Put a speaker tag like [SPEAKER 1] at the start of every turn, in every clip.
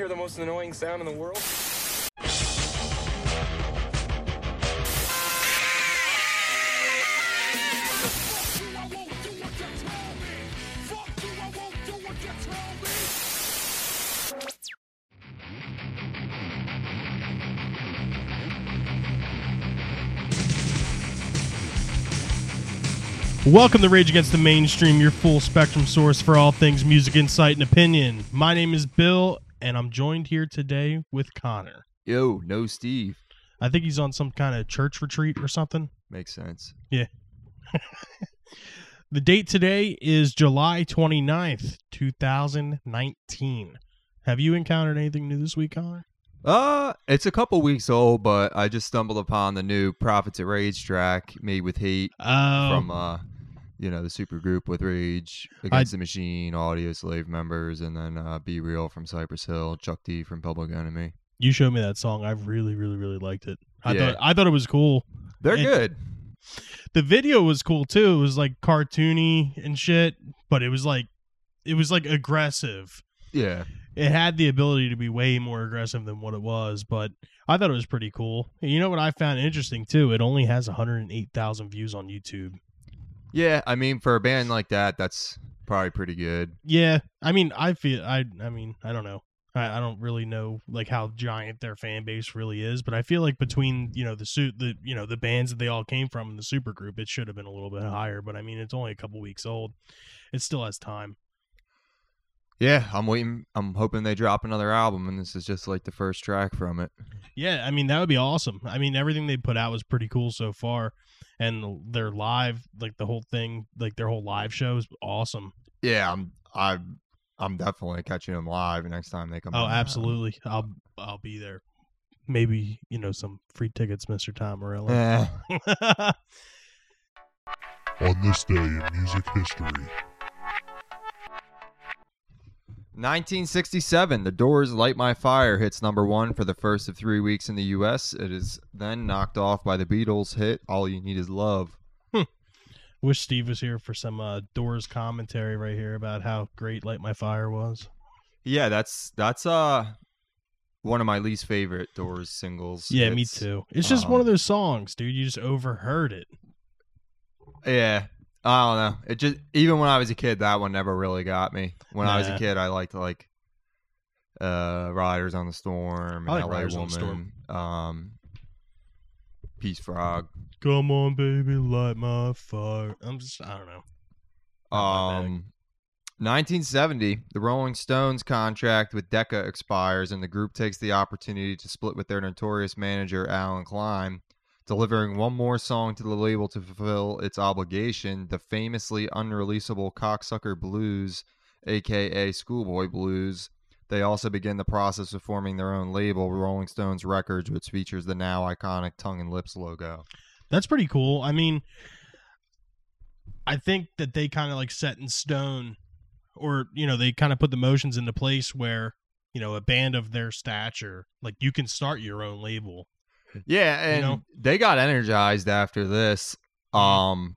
[SPEAKER 1] hear the most annoying sound in the world?
[SPEAKER 2] Welcome to Rage Against the Mainstream, your full spectrum source for all things music, insight, and opinion. My name is Bill, and I'm joined here today with Connor.
[SPEAKER 3] Yo, no Steve.
[SPEAKER 2] I think he's on some kind of church retreat or something.
[SPEAKER 3] Makes sense. Yeah.
[SPEAKER 2] the date today is July 29th, 2019. Have you encountered anything new this week, Connor?
[SPEAKER 3] Uh, it's a couple weeks old, but I just stumbled upon the new Prophets of Rage track made with Heat
[SPEAKER 2] Oh,
[SPEAKER 3] from uh you know, the super group with Rage Against the Machine, Audioslave members, and then uh B-Real from Cypress Hill, Chuck D from Public Enemy.
[SPEAKER 2] you showed me that song. I really, really, really liked it. I
[SPEAKER 3] Yeah.
[SPEAKER 2] thought I thought it was cool.
[SPEAKER 3] They're
[SPEAKER 2] It-
[SPEAKER 3] good.
[SPEAKER 2] The video was cool too. It was like cartoony and shit, but it was like it was like aggressive.
[SPEAKER 3] Yeah.
[SPEAKER 2] it had the ability to be way more aggressive than what it was, but I thought it was pretty cool. And you know what I found interesting too? It only has 108,000 views on YouTube.
[SPEAKER 3] Yeah, I mean for a band like that, that's probably pretty good.
[SPEAKER 2] Yeah, I mean, I feel I I mean, I don't know. I, I don't really know like how giant their fan base really is, but I feel like between you know the suit the you know the bands that they all came from in the super group, it should have been a little bit higher. But I mean, it's only a couple weeks old. It still has time.
[SPEAKER 3] Yeah, I'm waiting I'm hoping they drop another album and this is just like the first track from it.
[SPEAKER 2] Yeah, I mean that would be awesome. I mean everything they put out was pretty cool so far, and their live, like the whole thing, like their whole live show is awesome.
[SPEAKER 3] Yeah, I'm I'm I'm definitely catching them live next time they come
[SPEAKER 2] Oh,
[SPEAKER 3] on.
[SPEAKER 2] absolutely. I'll I'll be there. Maybe you know some free tickets, Mister Tom Morello.
[SPEAKER 3] Eh.
[SPEAKER 4] on this day in music history.
[SPEAKER 3] 1967, The Doors' Light My Fire hits number one for the first of three weeks in the U.S. It is then knocked off by the Beatles' hit All You Need Is Love.
[SPEAKER 2] Wish Steve was here for some uh, Doors commentary right here about how great "Light My Fire" was.
[SPEAKER 3] Yeah, that's that's uh one of my least favorite Doors singles.
[SPEAKER 2] Yeah, me too. It's just one of
[SPEAKER 3] um,
[SPEAKER 2] those songs, dude. You just overheard it.
[SPEAKER 3] Yeah, I don't know. It just even when I was a kid, that one never really got me. When I was a kid, I liked like uh Riders on the Storm,
[SPEAKER 2] I like
[SPEAKER 3] LA
[SPEAKER 2] Riders on the
[SPEAKER 3] Woman, um, Peace Frog.
[SPEAKER 2] Come on, baby, light my fire. I'm just, I don't know. Not.
[SPEAKER 3] Um, 1970, the Rolling Stones contract with Decca expires, and the group takes the opportunity to split with their notorious manager Allen Klein, delivering one more song to the label to fulfill its obligation. The famously unreleasable "Cocksucker Blues," aka "Schoolboy Blues." They also begin the process of forming their own label, Rolling Stones Records, which features the now iconic tongue and lips logo.
[SPEAKER 2] That's pretty cool. I mean, I think that they kind of like set in stone, or you know, they kind of put the motions into place where you know a band of their stature, like you can start your own label.
[SPEAKER 3] Yeah, and
[SPEAKER 2] know?
[SPEAKER 3] they got energized after this. Um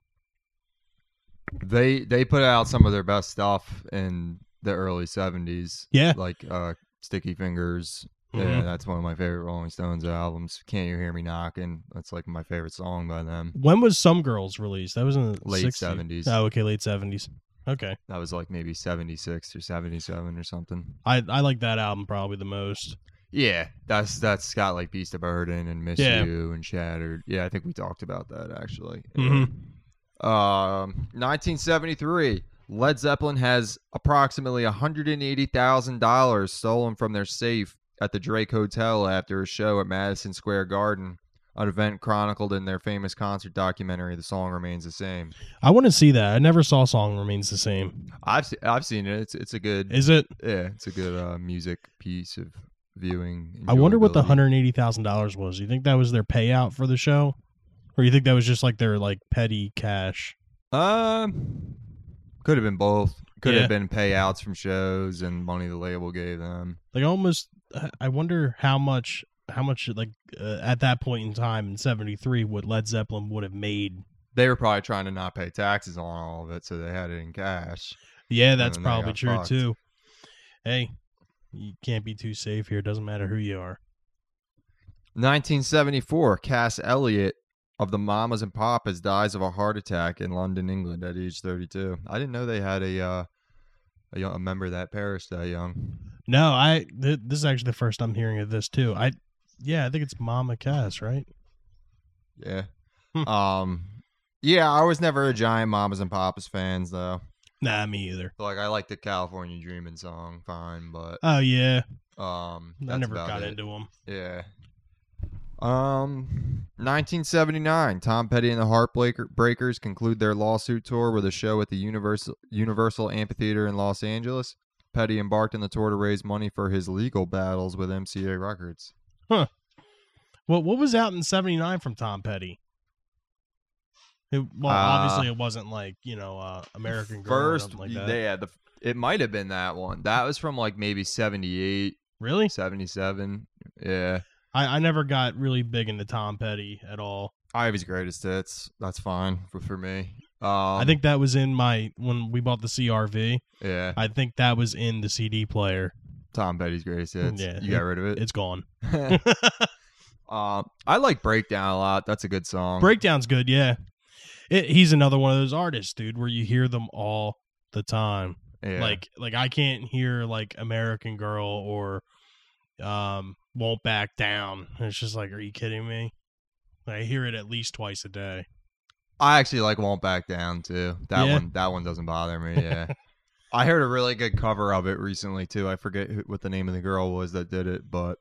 [SPEAKER 3] they they put out some of their best stuff in the early 70s.
[SPEAKER 2] Yeah.
[SPEAKER 3] Like uh Sticky Fingers. Yeah,
[SPEAKER 2] Mhm.
[SPEAKER 3] that's one of my favorite Rolling Stones albums. Can't You Hear Me Knocking? That's like my favorite song by them.
[SPEAKER 2] When was Some Girls released? That was in the
[SPEAKER 3] Late
[SPEAKER 2] 60s.
[SPEAKER 3] 70s.
[SPEAKER 2] Oh, okay, late seventies. Okay,
[SPEAKER 3] That was like maybe 76 or 77 or something.
[SPEAKER 2] I I like that album probably the most.
[SPEAKER 3] Yeah, that's that's got like Beast of Burden and Miss
[SPEAKER 2] Yeah.
[SPEAKER 3] You and Shattered. Yeah, I think we talked about that actually.
[SPEAKER 2] Mhm.
[SPEAKER 3] Um, 1973. Led Zeppelin has approximately $180,000 stolen from their safe at the Drake Hotel after a show at Madison Square Garden, an event chronicled in their famous concert documentary, The Song Remains the Same.
[SPEAKER 2] I want to see that. I never saw "Song Remains the Same."
[SPEAKER 3] I've se- I've seen it. It's it's a good
[SPEAKER 2] Is it?
[SPEAKER 3] yeah, it's a good uh, music piece of viewing.
[SPEAKER 2] I wonder what the hundred eighty thousand dollars was. You think that was their payout for the show, or you think that was just like their like petty cash?
[SPEAKER 3] Um, could have been both. Could
[SPEAKER 2] Yeah.
[SPEAKER 3] have been payouts from shows and money the label gave them.
[SPEAKER 2] Like almost, I wonder how much, how much like uh, at that point in time in '73, what Led Zeppelin would have made.
[SPEAKER 3] They were probably trying to not pay taxes on all of it, so they had it in cash.
[SPEAKER 2] Yeah, that's probably true
[SPEAKER 3] fucked.
[SPEAKER 2] too. Hey, you can't be too safe here. It Doesn't matter who you are.
[SPEAKER 3] 1974, Cass Elliot of the Mamas and Papas dies of a heart attack in London, England, at age 32. I didn't know they had a uh, a, young, a member that perished that young.
[SPEAKER 2] No, I. Th- this is actually the first I'm hearing of this too. I. Yeah, I think it's Mama Cass, right?
[SPEAKER 3] Yeah.
[SPEAKER 2] Hmm.
[SPEAKER 3] um. Yeah, I was never a giant Mamas and Papas fans though.
[SPEAKER 2] Nah, me either.
[SPEAKER 3] Like I like the California Dreaming song, fine, but
[SPEAKER 2] Oh yeah,
[SPEAKER 3] um,
[SPEAKER 2] I never got
[SPEAKER 3] it.
[SPEAKER 2] into them.
[SPEAKER 3] Yeah. Um, 1979, Tom Petty and the Heartbreakers conclude their lawsuit tour with a show at the Universal Universal Amphitheater in Los Angeles. Petty embarked on the tour to raise money for his legal battles with MCA Records. Huh.
[SPEAKER 2] Well, what was out in '79 from Tom Petty? It, well,
[SPEAKER 3] Uh,
[SPEAKER 2] obviously it wasn't like you know uh, American Girl or
[SPEAKER 3] First,
[SPEAKER 2] something like that.
[SPEAKER 3] they the. It might have been that one. That was from like maybe 78,
[SPEAKER 2] really?
[SPEAKER 3] 77. Yeah.
[SPEAKER 2] I, I never got really big into Tom Petty at all.
[SPEAKER 3] I have his greatest hits. That's fine for, for me. Um,
[SPEAKER 2] I think that was in my when we bought the CRV.
[SPEAKER 3] yeah,
[SPEAKER 2] I think that was in the CD player.
[SPEAKER 3] Tom Petty's greatest hits.
[SPEAKER 2] Yeah,
[SPEAKER 3] you got rid of it.
[SPEAKER 2] It's gone.
[SPEAKER 3] Uh, I like Breakdown a lot. That's a good song.
[SPEAKER 2] Breakdown's good, yeah. It, he's another one of those artists, dude, where you hear them all the time.
[SPEAKER 3] yeah.
[SPEAKER 2] Like, like I can't hear like American Girl or um Won't Back Down. It's just like, are you kidding me? I hear it at least twice a day.
[SPEAKER 3] I actually like Won't Back Down too. That
[SPEAKER 2] Yeah?
[SPEAKER 3] one, that one doesn't bother me. Yeah. I heard a really good cover of it recently too. I forget who, what the name of the girl was that did it, but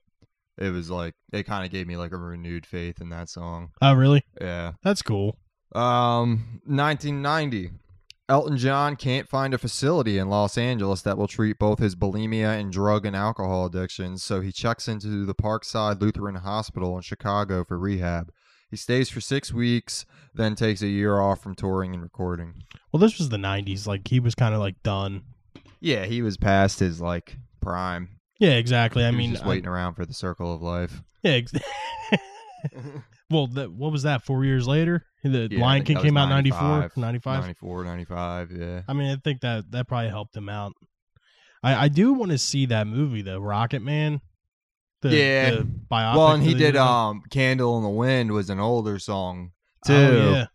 [SPEAKER 3] it was like it kind of gave me like a renewed faith in that song.
[SPEAKER 2] Oh, really?
[SPEAKER 3] Yeah.
[SPEAKER 2] That's cool.
[SPEAKER 3] Um, 1990. Elton John can't find a facility in Los Angeles that will treat both his bulimia and drug and alcohol addictions, so he checks into the Parkside Lutheran Hospital in Chicago for rehab. He stays for six weeks, then takes a year off from touring and recording.
[SPEAKER 2] Well, this was the '90s. Like he was kind of like done.
[SPEAKER 3] Yeah, he was past his like prime.
[SPEAKER 2] Yeah, exactly. I
[SPEAKER 3] He was
[SPEAKER 2] mean,
[SPEAKER 3] just
[SPEAKER 2] I-
[SPEAKER 3] waiting around for the circle of life.
[SPEAKER 2] yeah. Ex- well, that, what was that? Four years later, the
[SPEAKER 3] Yeah,
[SPEAKER 2] Lion King came out 94,
[SPEAKER 3] 95,
[SPEAKER 2] 95.
[SPEAKER 3] 94, 95, yeah.
[SPEAKER 2] I mean, I think that that probably helped him out. I I do want to see that movie though, Rocketman. The,
[SPEAKER 3] Yeah.
[SPEAKER 2] the biopic.
[SPEAKER 3] Well, and he did um "Candle in the Wind" was an older song too.
[SPEAKER 2] Oh, yeah.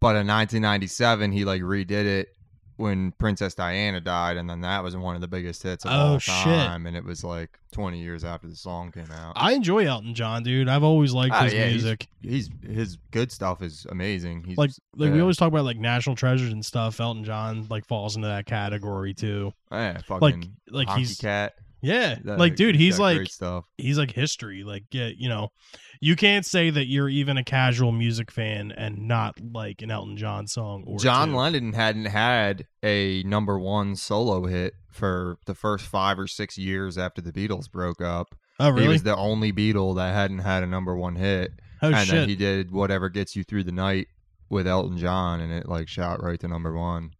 [SPEAKER 3] But in 1997, he like redid it when Princess Diana died, and then that was one of the biggest hits of
[SPEAKER 2] Oh,
[SPEAKER 3] all
[SPEAKER 2] shit.
[SPEAKER 3] time. And it was like 20 years after the song came out.
[SPEAKER 2] I enjoy Elton John, dude. I've always liked
[SPEAKER 3] Ah,
[SPEAKER 2] his
[SPEAKER 3] yeah,
[SPEAKER 2] music.
[SPEAKER 3] He's his good stuff is amazing. He's
[SPEAKER 2] Like like we always talk about like national treasures and stuff. Elton John like falls into that category too.
[SPEAKER 3] yeah, fucking
[SPEAKER 2] Like like he's
[SPEAKER 3] cat.
[SPEAKER 2] Yeah.
[SPEAKER 3] That-
[SPEAKER 2] like dude, he's like
[SPEAKER 3] stuff.
[SPEAKER 2] he's like history. Like yeah, you know, you can't say that you're even a casual music fan and not like an Elton John song or
[SPEAKER 3] John
[SPEAKER 2] two.
[SPEAKER 3] Lennon hadn't had a number one solo hit for the first five or six years after the Beatles broke up.
[SPEAKER 2] Oh really?
[SPEAKER 3] He was the only Beatle that hadn't had a number one hit.
[SPEAKER 2] oh
[SPEAKER 3] and
[SPEAKER 2] shit.
[SPEAKER 3] then he did whatever gets you through the night with Elton John, and it like shot right to number one.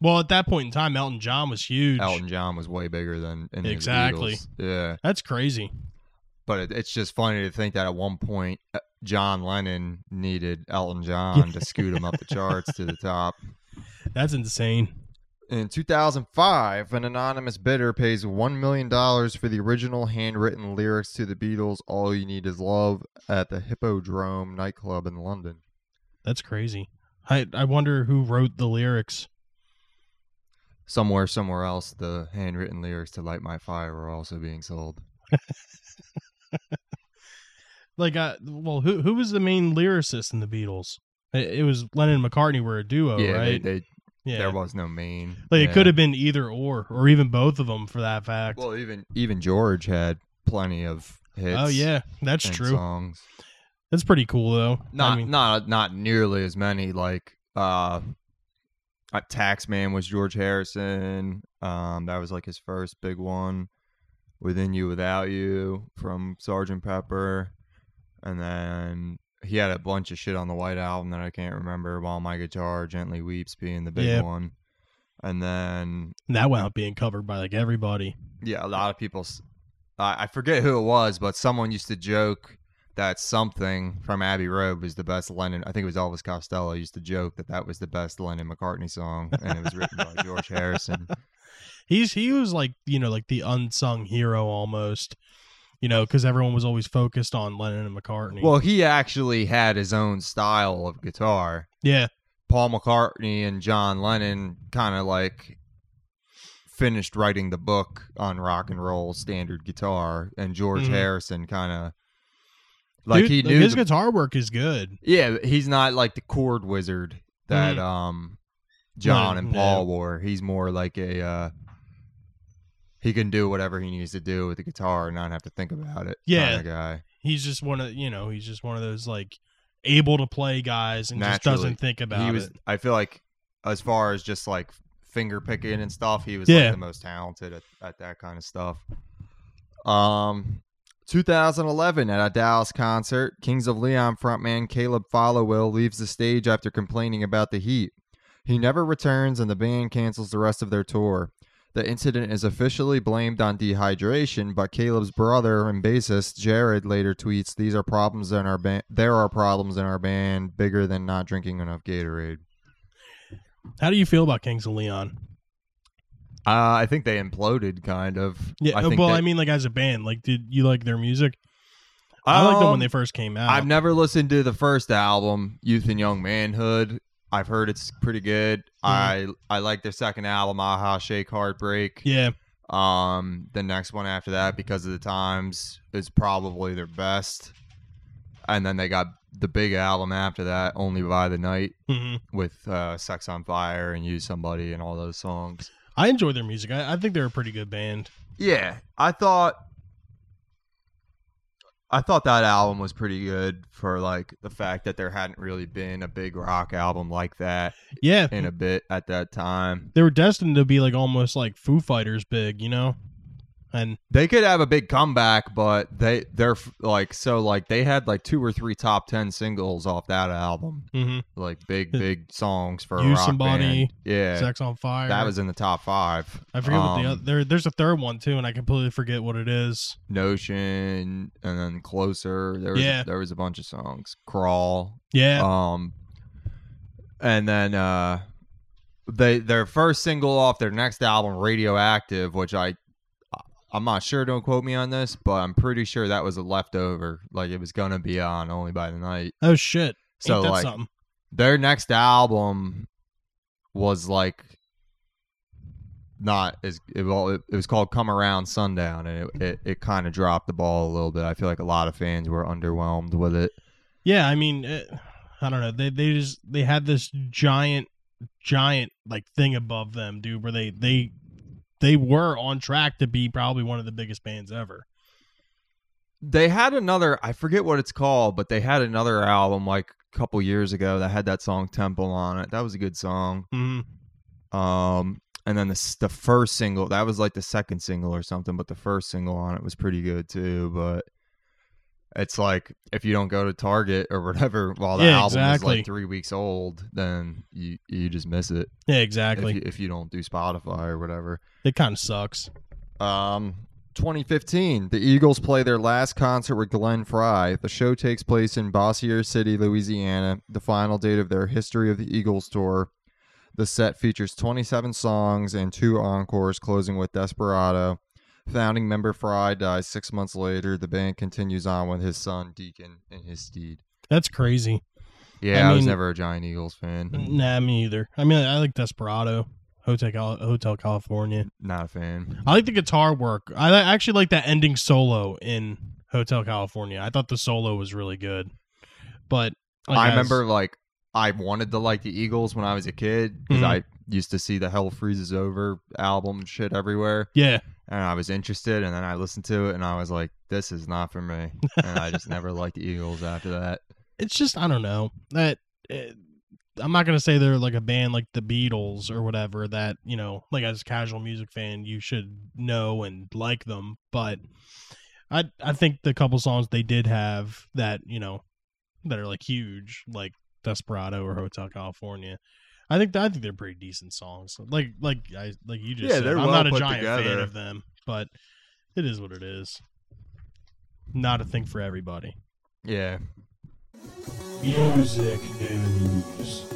[SPEAKER 2] Well, at that point in time, Elton John was huge.
[SPEAKER 3] Elton John was way bigger than
[SPEAKER 2] Exactly.
[SPEAKER 3] Yeah,
[SPEAKER 2] That's crazy.
[SPEAKER 3] but it, it's just funny to think that at one point uh, John Lennon needed Elton John to scoot him up the charts to the top.
[SPEAKER 2] That's insane.
[SPEAKER 3] In 2005, an anonymous bidder pays $1 million for the original handwritten lyrics to the Beatles' All You Need Is Love at the Hippodrome nightclub in London.
[SPEAKER 2] That's crazy. I I wonder who wrote the lyrics.
[SPEAKER 3] Somewhere, somewhere else, the handwritten lyrics to Light My Fire were also being sold.
[SPEAKER 2] Like, uh, well, who who was the main lyricist in the Beatles? It, it was Lennon and McCartney were a duo,
[SPEAKER 3] yeah,
[SPEAKER 2] right?
[SPEAKER 3] they, they,
[SPEAKER 2] yeah.
[SPEAKER 3] there was no main.
[SPEAKER 2] like it could have been either or, or even both of them for that fact.
[SPEAKER 3] Well, even even George had plenty of hits.
[SPEAKER 2] oh yeah, that's true.
[SPEAKER 3] Songs.
[SPEAKER 2] That's pretty cool though.
[SPEAKER 3] Not
[SPEAKER 2] I mean,
[SPEAKER 3] not not nearly as many. Like uh, uh, Taxman was George Harrison. Um, that was like his first big one. Within You, Without You from Sergeant Pepper, and then he had a bunch of shit on the White Album that I can't remember. While My Guitar Gently Weeps being the big
[SPEAKER 2] Yeah.
[SPEAKER 3] one, and then
[SPEAKER 2] that wound up being covered by like everybody.
[SPEAKER 3] yeah, a lot of people. I forget who it was, but someone used to joke that something from Abbey Road was the best Lennon. I think it was Elvis Costello used to joke that that was the best Lennon McCartney song, and it was written by George Harrison.
[SPEAKER 2] He's he was like you know like the unsung hero almost, you know, because everyone was always focused on Lennon and McCartney.
[SPEAKER 3] Well, he actually had his own style of guitar.
[SPEAKER 2] yeah,
[SPEAKER 3] Paul McCartney and John Lennon kind of like finished writing the book on rock and roll standard guitar, and George
[SPEAKER 2] Mhm.
[SPEAKER 3] Harrison kind of like
[SPEAKER 2] Dude,
[SPEAKER 3] he knew.
[SPEAKER 2] his
[SPEAKER 3] the-
[SPEAKER 2] guitar work is good.
[SPEAKER 3] yeah, he's not like the chord wizard that
[SPEAKER 2] Mhm.
[SPEAKER 3] um John
[SPEAKER 2] Right,
[SPEAKER 3] and Paul were. He's more like a uh he can do whatever he needs to do with the guitar and not have to think about it.
[SPEAKER 2] Yeah.
[SPEAKER 3] kind of guy.
[SPEAKER 2] He's just one of you know he's just one of those like able to play guys and just doesn't think about
[SPEAKER 3] he was.
[SPEAKER 2] it.
[SPEAKER 3] I feel like as far as just like finger picking and stuff, he was
[SPEAKER 2] Yeah.
[SPEAKER 3] like the most talented at, at that kind of stuff. Um, 2011 at a Dallas concert, Kings of Leon frontman Caleb Followill leaves the stage after complaining about the heat. He never returns, and the band cancels the rest of their tour. The incident is officially blamed on dehydration, but Caleb's brother and bassist Jared later tweets, "These are problems in our band. There are problems in our band bigger than not drinking enough Gatorade."
[SPEAKER 2] How do you feel about Kings of Leon?
[SPEAKER 3] Uh, I think they imploded, kind of.
[SPEAKER 2] Yeah,
[SPEAKER 3] I think
[SPEAKER 2] well,
[SPEAKER 3] that-
[SPEAKER 2] I mean, like as a band, like, did you like their music? I liked them when
[SPEAKER 3] Um,
[SPEAKER 2] they first came out.
[SPEAKER 3] I've never listened to the first album, Youth and Young Manhood. I've heard it's pretty good. I I like their second album, Aha Shake Heartbreak.
[SPEAKER 2] yeah,
[SPEAKER 3] Um, the next one after that, because of the times, is probably their best. And then they got the big album after that, Only by the Night,
[SPEAKER 2] hmm
[SPEAKER 3] with uh, Sex on Fire and Use Somebody and all those songs.
[SPEAKER 2] I enjoy their music. I, I think they're a pretty good band.
[SPEAKER 3] Yeah, I thought I thought that album was pretty good for like the fact that there hadn't really been a big rock album like that
[SPEAKER 2] Yeah,
[SPEAKER 3] in a bit at that time.
[SPEAKER 2] they were destined to be like almost like Foo Fighters big, you know. And
[SPEAKER 3] They could have a big comeback, but they they're like so like they had like two or three top 10 singles off that album.
[SPEAKER 2] mhm,
[SPEAKER 3] Like big big songs for
[SPEAKER 2] Somebody,
[SPEAKER 3] band. Yeah.
[SPEAKER 2] Sex on Fire.
[SPEAKER 3] That was in the top 5.
[SPEAKER 2] I forget what the
[SPEAKER 3] Um,
[SPEAKER 2] other, there. There's a third one too, and I completely forget what it is.
[SPEAKER 3] Notion and then Closer. There was
[SPEAKER 2] Yeah.
[SPEAKER 3] there was a bunch of songs. Crawl.
[SPEAKER 2] Yeah,
[SPEAKER 3] Um, and then uh, they their first single off their next album, Radioactive, which I I'm not sure. Don't quote me on this, but I'm pretty sure that was a leftover. Like it was gonna be on Only by the Night.
[SPEAKER 2] oh shit.
[SPEAKER 3] So like
[SPEAKER 2] something?
[SPEAKER 3] their next album was like not as it, well, it, it was called Come Around Sundown, and it it, it kind of dropped the ball a little bit. I feel like a lot of fans were underwhelmed with it.
[SPEAKER 2] Yeah, I mean, eh, I don't know. They they just they had this giant, giant like thing above them, dude. Where they they they were on track to be probably one of the biggest bands ever.
[SPEAKER 3] they had another i forget what it's called but they had another album like a couple years ago that had that song temple on it. That was a good song.
[SPEAKER 2] Hmm
[SPEAKER 3] um and then the, the first single that was like the second single or something but the first single on it was pretty good too but it's like if you don't go to target or whatever while the
[SPEAKER 2] Yeah,
[SPEAKER 3] album
[SPEAKER 2] exactly.
[SPEAKER 3] is like three weeks old then you you just miss it
[SPEAKER 2] Yeah,
[SPEAKER 3] if
[SPEAKER 2] exactly.
[SPEAKER 3] you, if you don't do spotify or whatever
[SPEAKER 2] It kind of sucks.
[SPEAKER 3] um, 2015, the Eagles play their last concert with Glenn Frey. The show takes place in Bossier City, Louisiana, the final date of their History of the Eagles tour. The set features 27 songs and two encores, closing with Desperado. Founding member Frey dies six months later. The band continues on with his son Deacon and his steed.
[SPEAKER 2] That's crazy.
[SPEAKER 3] Yeah,
[SPEAKER 2] I
[SPEAKER 3] I, was never a giant Eagles fan.
[SPEAKER 2] Nah, me either. I mean, I like Desperado, Hotel Cal- Hotel California.
[SPEAKER 3] Not a fan.
[SPEAKER 2] I like the guitar work. I actually like that ending solo in Hotel California. I thought the solo was really good. But like,
[SPEAKER 3] I remember like I wanted to like the Eagles when I was a kid because
[SPEAKER 2] Mhm.
[SPEAKER 3] I used to see the Hell Freezes Over album shit everywhere,
[SPEAKER 2] Yeah,
[SPEAKER 3] and I was interested. And then I listened to it, and I was like, "This is not for me." and I just never liked the Eagles after that.
[SPEAKER 2] it's just I don't know that. eh, I'm not gonna say they're like a band like the Beatles or whatever that you know, like as a casual music fan, you should know and like them. But I I think the couple songs they did have that you know that are like huge, like Desperado or Hotel California. I think I think they're pretty decent songs. Like like I like you just
[SPEAKER 3] Yeah,
[SPEAKER 2] said,
[SPEAKER 3] they're
[SPEAKER 2] I'm
[SPEAKER 3] well
[SPEAKER 2] not a
[SPEAKER 3] put
[SPEAKER 2] giant fan of them, but it is what it is. Not a thing for everybody.
[SPEAKER 3] Yeah,
[SPEAKER 4] Music news.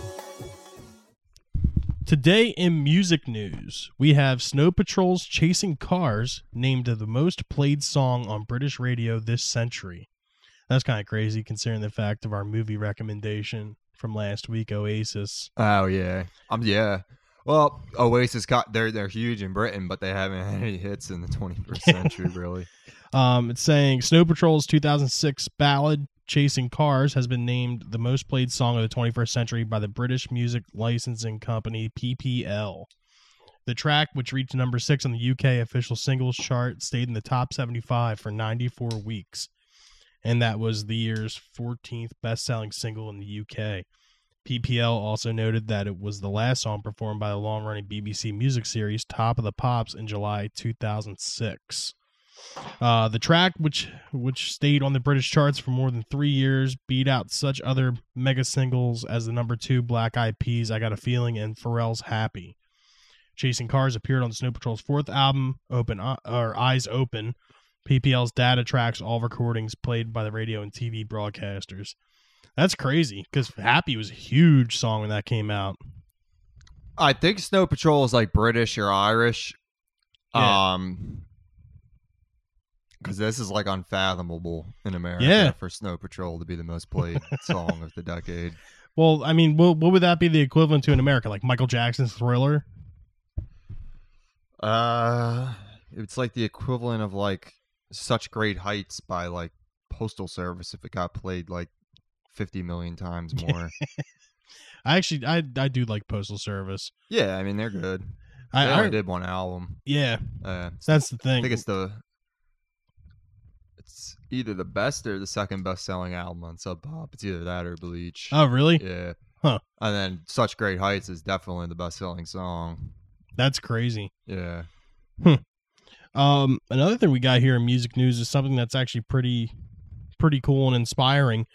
[SPEAKER 2] today in music news, we have Snow Patrol's Chasing Cars named the most played song on British radio this century. That's kind of crazy considering the fact of our movie recommendation from last week, Oasis.
[SPEAKER 3] Oh yeah, um, yeah. Well, Oasis got they're they're huge in Britain, but they haven't had any hits in the 21st century, really.
[SPEAKER 2] Um, it's saying Snow Patrol's 2006 ballad Chasing Cars has been named the most played song of the 21st century by the British music licensing company PPL. The track, which reached number six on the UK official singles chart, stayed in the top 75 for 94 weeks. And that was the year's 14th best selling single in the UK. PPL also noted that it was the last song performed by the long running BBC music series Top of the Pops in July 2006. Uh, the track, which which stayed on the British charts for more than three years, beat out such other mega singles as the number two Black Eyed Peas, "I Got a Feeling," and Pharrell's "Happy." Chasing Cars appeared on Snow Patrol's fourth album, Open uh, or Eyes Open. PPL's data tracks all recordings played by the radio and TV broadcasters. That's crazy because "Happy" was a huge song when that came out.
[SPEAKER 3] I think Snow Patrol is like British or Irish.
[SPEAKER 2] Yeah.
[SPEAKER 3] Um because this is like unfathomable in America
[SPEAKER 2] Yeah.
[SPEAKER 3] for Snow Patrol to be the most played song of the decade.
[SPEAKER 2] Well, I mean, what, what would that be the equivalent to in America? Like Michael Jackson's Thriller?
[SPEAKER 3] Uh it's like the equivalent of like such great heights by like postal service if it got played like 50 million times more.
[SPEAKER 2] I actually, I I do like Postal Service.
[SPEAKER 3] yeah, I mean they're good. They
[SPEAKER 2] I,
[SPEAKER 3] did one album.
[SPEAKER 2] yeah,
[SPEAKER 3] Uh,
[SPEAKER 2] that's the thing I
[SPEAKER 3] think it's the it's either the best or the second best selling album on Sub Pop. It's either that or Bleach.
[SPEAKER 2] oh, really?
[SPEAKER 3] Yeah.
[SPEAKER 2] Huh.
[SPEAKER 3] And then Such Great Heights is definitely the best selling song.
[SPEAKER 2] That's crazy.
[SPEAKER 3] Yeah.
[SPEAKER 2] Um, another thing we got here in music news is something that's actually pretty, pretty cool and inspiring.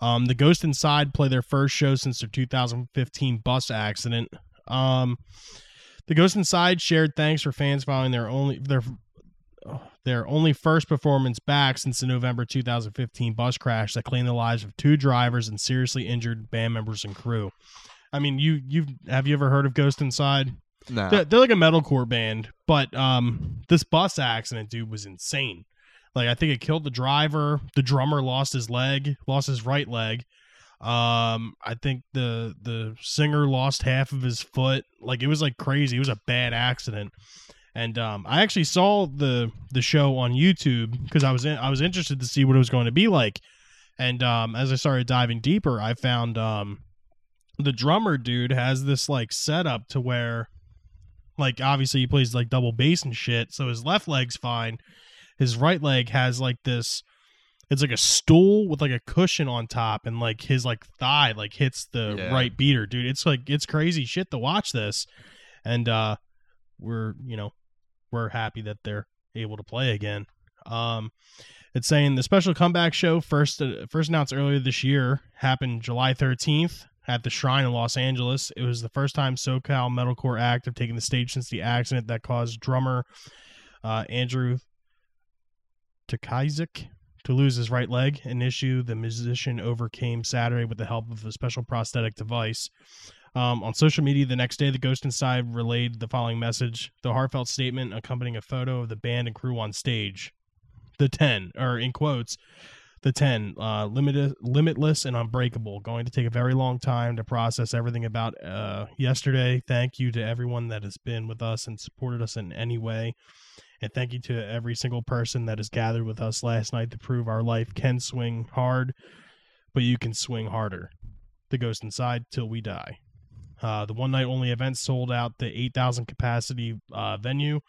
[SPEAKER 2] Um, the Ghost Inside play their first show since their 2015 bus accident. Um, the Ghost Inside shared thanks for fans following their only their their only first performance back since the November 2015 bus crash that claimed the lives of two drivers and seriously injured band members and crew. I mean, you you have you ever heard of Ghost Inside?
[SPEAKER 3] No.
[SPEAKER 2] They're, they're like a metalcore band, but um, this bus accident, dude, was insane. Like I think it killed the driver. The drummer lost his leg, lost his right leg. Um, I think the the singer lost half of his foot. Like it was like crazy. It was a bad accident. And um, I actually saw the the show on YouTube because I was in, I was interested to see what it was going to be like. And um, as I started diving deeper, I found um, the drummer dude has this like setup to where like obviously he plays like double bass and shit so his left leg's fine. His right leg has like this it's like a stool with like a cushion on top and like his like thigh like hits the
[SPEAKER 3] Yeah.
[SPEAKER 2] right beater dude. It's like it's crazy shit to watch this. And uh we're you know we're happy that they're able to play again. Um it's saying the special comeback show first uh, first announced earlier this year happened July 13th at the Shrine in Los Angeles. It was the first time SoCal metalcore act have taken the stage since the accident that caused drummer uh, Andrew Tkaczyk to lose his right leg, an issue the musician overcame Saturday with the help of a special prosthetic device. Um, on social media the next day, the Ghost Inside relayed the following message: the heartfelt statement accompanying a photo of the band and crew on stage. The ten, or in quotes, the 10 uh limitless and unbreakable going to take a very long time to process everything about uh yesterday. Thank you to everyone that has been with us and supported us in any way. And thank you to every single person that has gathered with us last night to prove our life can swing hard but you can swing harder. The ghost inside till we die. Uh the one night only event sold out the 8000 capacity uh venue.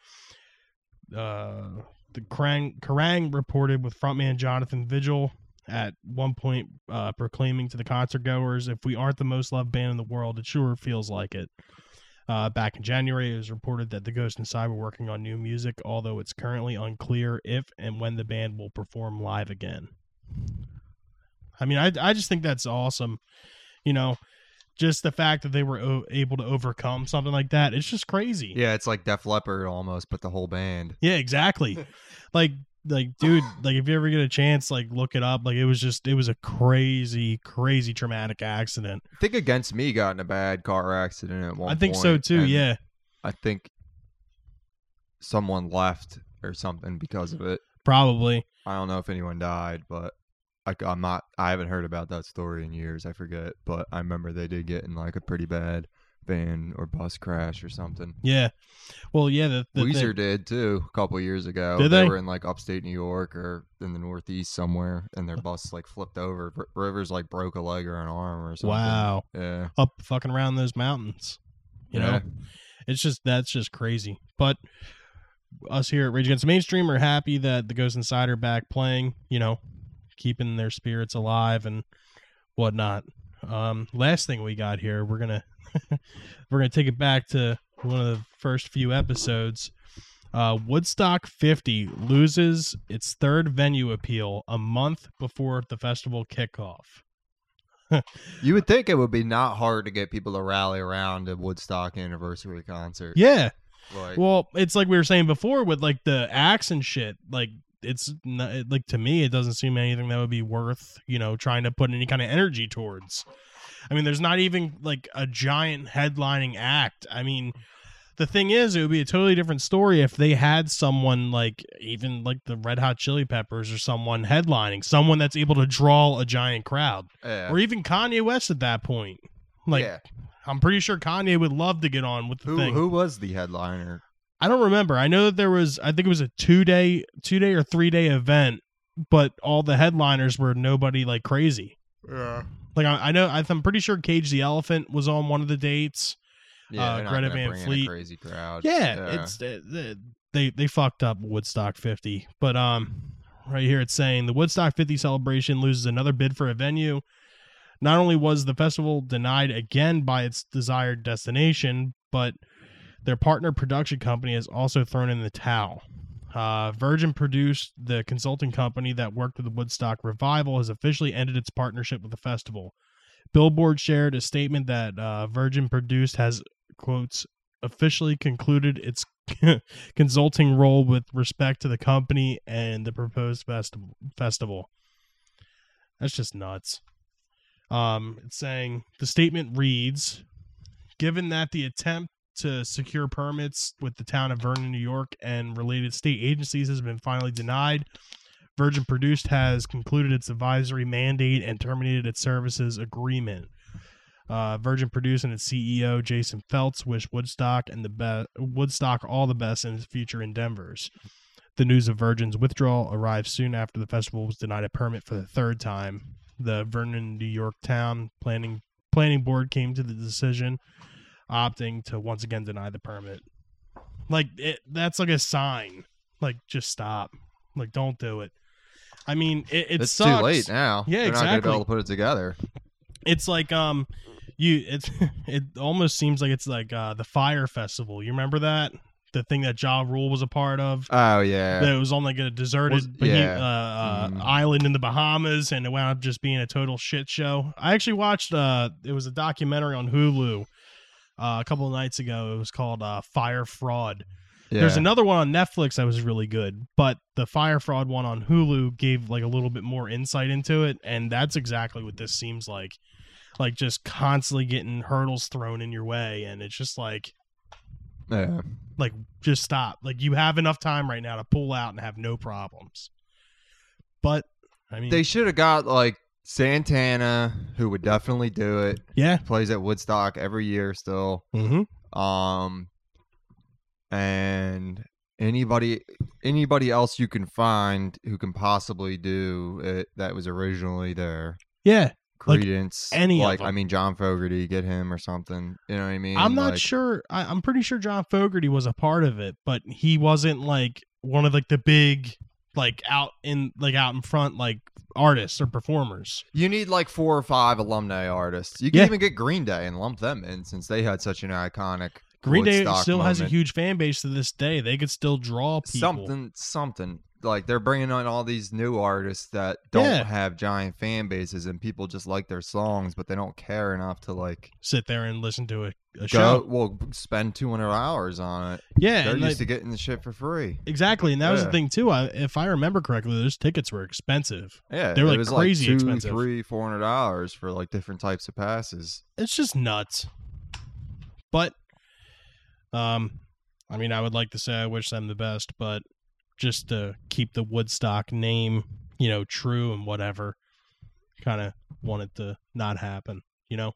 [SPEAKER 2] Uh the Kerrang, Kerrang reported with frontman Jonathan Vigil at one point uh, proclaiming to the concert goers, "If we aren't the most loved band in the world, it sure feels like it." Uh, back in January, it was reported that the Ghost Inside were working on new music, although it's currently unclear if and when the band will perform live again. I mean, I I just think that's awesome. You know, just the fact that they were o- able to overcome something like that, it's just crazy.
[SPEAKER 3] Yeah, it's like Def Leppard almost, but the whole band.
[SPEAKER 2] Yeah, exactly. like like dude, like if you ever get a chance, like look it up. Like it was just it was a crazy, crazy traumatic accident.
[SPEAKER 3] I think Against Me got in a bad car accident at one
[SPEAKER 2] I think so too. Yeah,
[SPEAKER 3] I think someone left or something because of it.
[SPEAKER 2] probably.
[SPEAKER 3] I don't know if anyone died, but I, am not. I haven't heard about that story in years. I forget, but I remember they did get in like a pretty bad van or bus crash or something.
[SPEAKER 2] Yeah. Well, yeah. The, the
[SPEAKER 3] Weezer
[SPEAKER 2] thing-
[SPEAKER 3] did too a couple years ago.
[SPEAKER 2] Did
[SPEAKER 3] they
[SPEAKER 2] they?
[SPEAKER 3] were in like upstate New York or in the Northeast somewhere, and their bus like flipped over. R- Rivers like broke a leg or an arm or something.
[SPEAKER 2] wow,
[SPEAKER 3] Yeah.
[SPEAKER 2] up fucking around those mountains. You know,
[SPEAKER 3] Yeah.
[SPEAKER 2] it's just that's just crazy. But us here at Rage Against the Mainstream are happy that the Ghost Insider back playing. You know, keeping their spirits alive and whatnot. Um, last thing we got here, we're gonna we're gonna take it back to one of the first few episodes. Uh, Woodstock 50 loses its third venue appeal a month before the festival kickoff.
[SPEAKER 3] You would think it would be not hard to get people to rally around a Woodstock anniversary concert.
[SPEAKER 2] Yeah,
[SPEAKER 3] Like,
[SPEAKER 2] Well, it's like we were saying before with like the acts and shit. Like it's not, like to me, it doesn't seem anything that would be worth you know trying to put any kind of energy towards. I mean, there's not even like a giant headlining act. I mean, the thing is, it would be a totally different story if they had someone like even like the Red Hot Chili Peppers or someone headlining, someone that's able to draw a giant crowd,
[SPEAKER 3] yeah.
[SPEAKER 2] or even Kanye West at that point. Like,
[SPEAKER 3] yeah.
[SPEAKER 2] I'm pretty sure Kanye would love to get on with the
[SPEAKER 3] Who
[SPEAKER 2] thing.
[SPEAKER 3] who was the headliner?
[SPEAKER 2] I don't remember. I know that there was I think it was a 2 day 2 day or 3 day event, but all the headliners were nobody like crazy.
[SPEAKER 3] Yeah.
[SPEAKER 2] Like I, I know I'm pretty sure Cage the Elephant was on one of the dates.
[SPEAKER 3] Yeah,
[SPEAKER 2] Uh,
[SPEAKER 3] not
[SPEAKER 2] Greta Van
[SPEAKER 3] bring in a
[SPEAKER 2] Fleet.
[SPEAKER 3] crazy crowd.
[SPEAKER 2] Yeah, it's uh, they they fucked up Woodstock 50. But um right here it's saying the Woodstock 50 celebration loses another bid for a venue. Not only was the festival denied again by its desired destination, but their partner production company has also thrown in the towel. Uh, Virgin produced the consulting company that worked with the Woodstock revival has officially ended its partnership with the festival. Billboard shared a statement that uh, Virgin produced has quotes officially concluded its consulting role with respect to the company and the proposed festival. Festival. That's just nuts. Um, it's saying the statement reads, given that the attempt to secure permits with the town of Vernon, New York, and related state agencies has been finally denied. Virgin Produced has concluded its advisory mandate and terminated its services agreement. Uh, Virgin Produced and its CEO Jason Felts wish Woodstock and the be- Woodstock all the best in its future endeavors. The news of Virgin's withdrawal arrived soon after the festival was denied a permit for the third time. The Vernon, New York town planning planning board came to the decision, opting to once again deny the permit. Like it, that's like a sign. Like just stop. Like don't do it. I mean, it, it
[SPEAKER 3] it's
[SPEAKER 2] sucks.
[SPEAKER 3] too late now.
[SPEAKER 2] Yeah,
[SPEAKER 3] They're not gonna be
[SPEAKER 2] exactly.
[SPEAKER 3] able to put it together.
[SPEAKER 2] It's like um, you it's it almost seems like it's like uh the Fyre Festival. You remember that the thing that Ja Rule was a part of.
[SPEAKER 3] Oh yeah.
[SPEAKER 2] That it was on like a deserted
[SPEAKER 3] Was- yeah.
[SPEAKER 2] uh, uh,
[SPEAKER 3] Mhm.
[SPEAKER 2] island in the Bahamas, and it wound up just being a total shit show. I actually watched. Uh, it was a documentary on Hulu uh, a couple of nights ago. It was called uh, Fyre Fraud.
[SPEAKER 3] yeah.
[SPEAKER 2] There's another one on Netflix that was really good, but the Fyre Fraud one on Hulu gave like a little bit more insight into it, and that's exactly what this seems like. Like just constantly getting hurdles thrown in your way, and it's just like
[SPEAKER 3] yeah.
[SPEAKER 2] like just stop. Like you have enough time right now to pull out and have no problems. But I mean,
[SPEAKER 3] They should have got like Santana, who would definitely do it.
[SPEAKER 2] yeah,
[SPEAKER 3] Plays at Woodstock every year still.
[SPEAKER 2] mm-hmm.
[SPEAKER 3] Um, and anybody anybody else you can find who can possibly do it that was originally there.
[SPEAKER 2] yeah. Like,
[SPEAKER 3] Creedence,
[SPEAKER 2] any of
[SPEAKER 3] like I mean John Fogerty, get him or something. You know what I mean?
[SPEAKER 2] I'm not
[SPEAKER 3] Like,
[SPEAKER 2] sure. I, I'm pretty sure John Fogerty was a part of it, but he wasn't like one of like the big like out in like out in front like artists or performers.
[SPEAKER 3] You need like four or five alumni artists. You can
[SPEAKER 2] Yeah.
[SPEAKER 3] even get Green Day and lump them in since they had such an iconic
[SPEAKER 2] Green Day
[SPEAKER 3] Woodstock
[SPEAKER 2] still has a huge fan base to this day. They could still draw people.
[SPEAKER 3] something something like they're bringing on all these new artists that don't
[SPEAKER 2] Yeah.
[SPEAKER 3] have giant fan bases and people just like their songs but they don't care enough to like
[SPEAKER 2] sit there and listen to a a show.
[SPEAKER 3] Go, well, spend two hundred hours on it.
[SPEAKER 2] Yeah,
[SPEAKER 3] They're used
[SPEAKER 2] like-
[SPEAKER 3] to getting the shit for free.
[SPEAKER 2] exactly, and that was the thing too. I, if I remember correctly, those tickets were expensive.
[SPEAKER 3] Yeah,
[SPEAKER 2] They were, like, crazy
[SPEAKER 3] like two,
[SPEAKER 2] expensive.
[SPEAKER 3] three, four hundred dollars for like different types of passes.
[SPEAKER 2] It's just nuts. But, um, I mean, I would like to say I wish them the best, but just to keep the Woodstock name, you know, true and whatever, kind of want it to not happen. You know,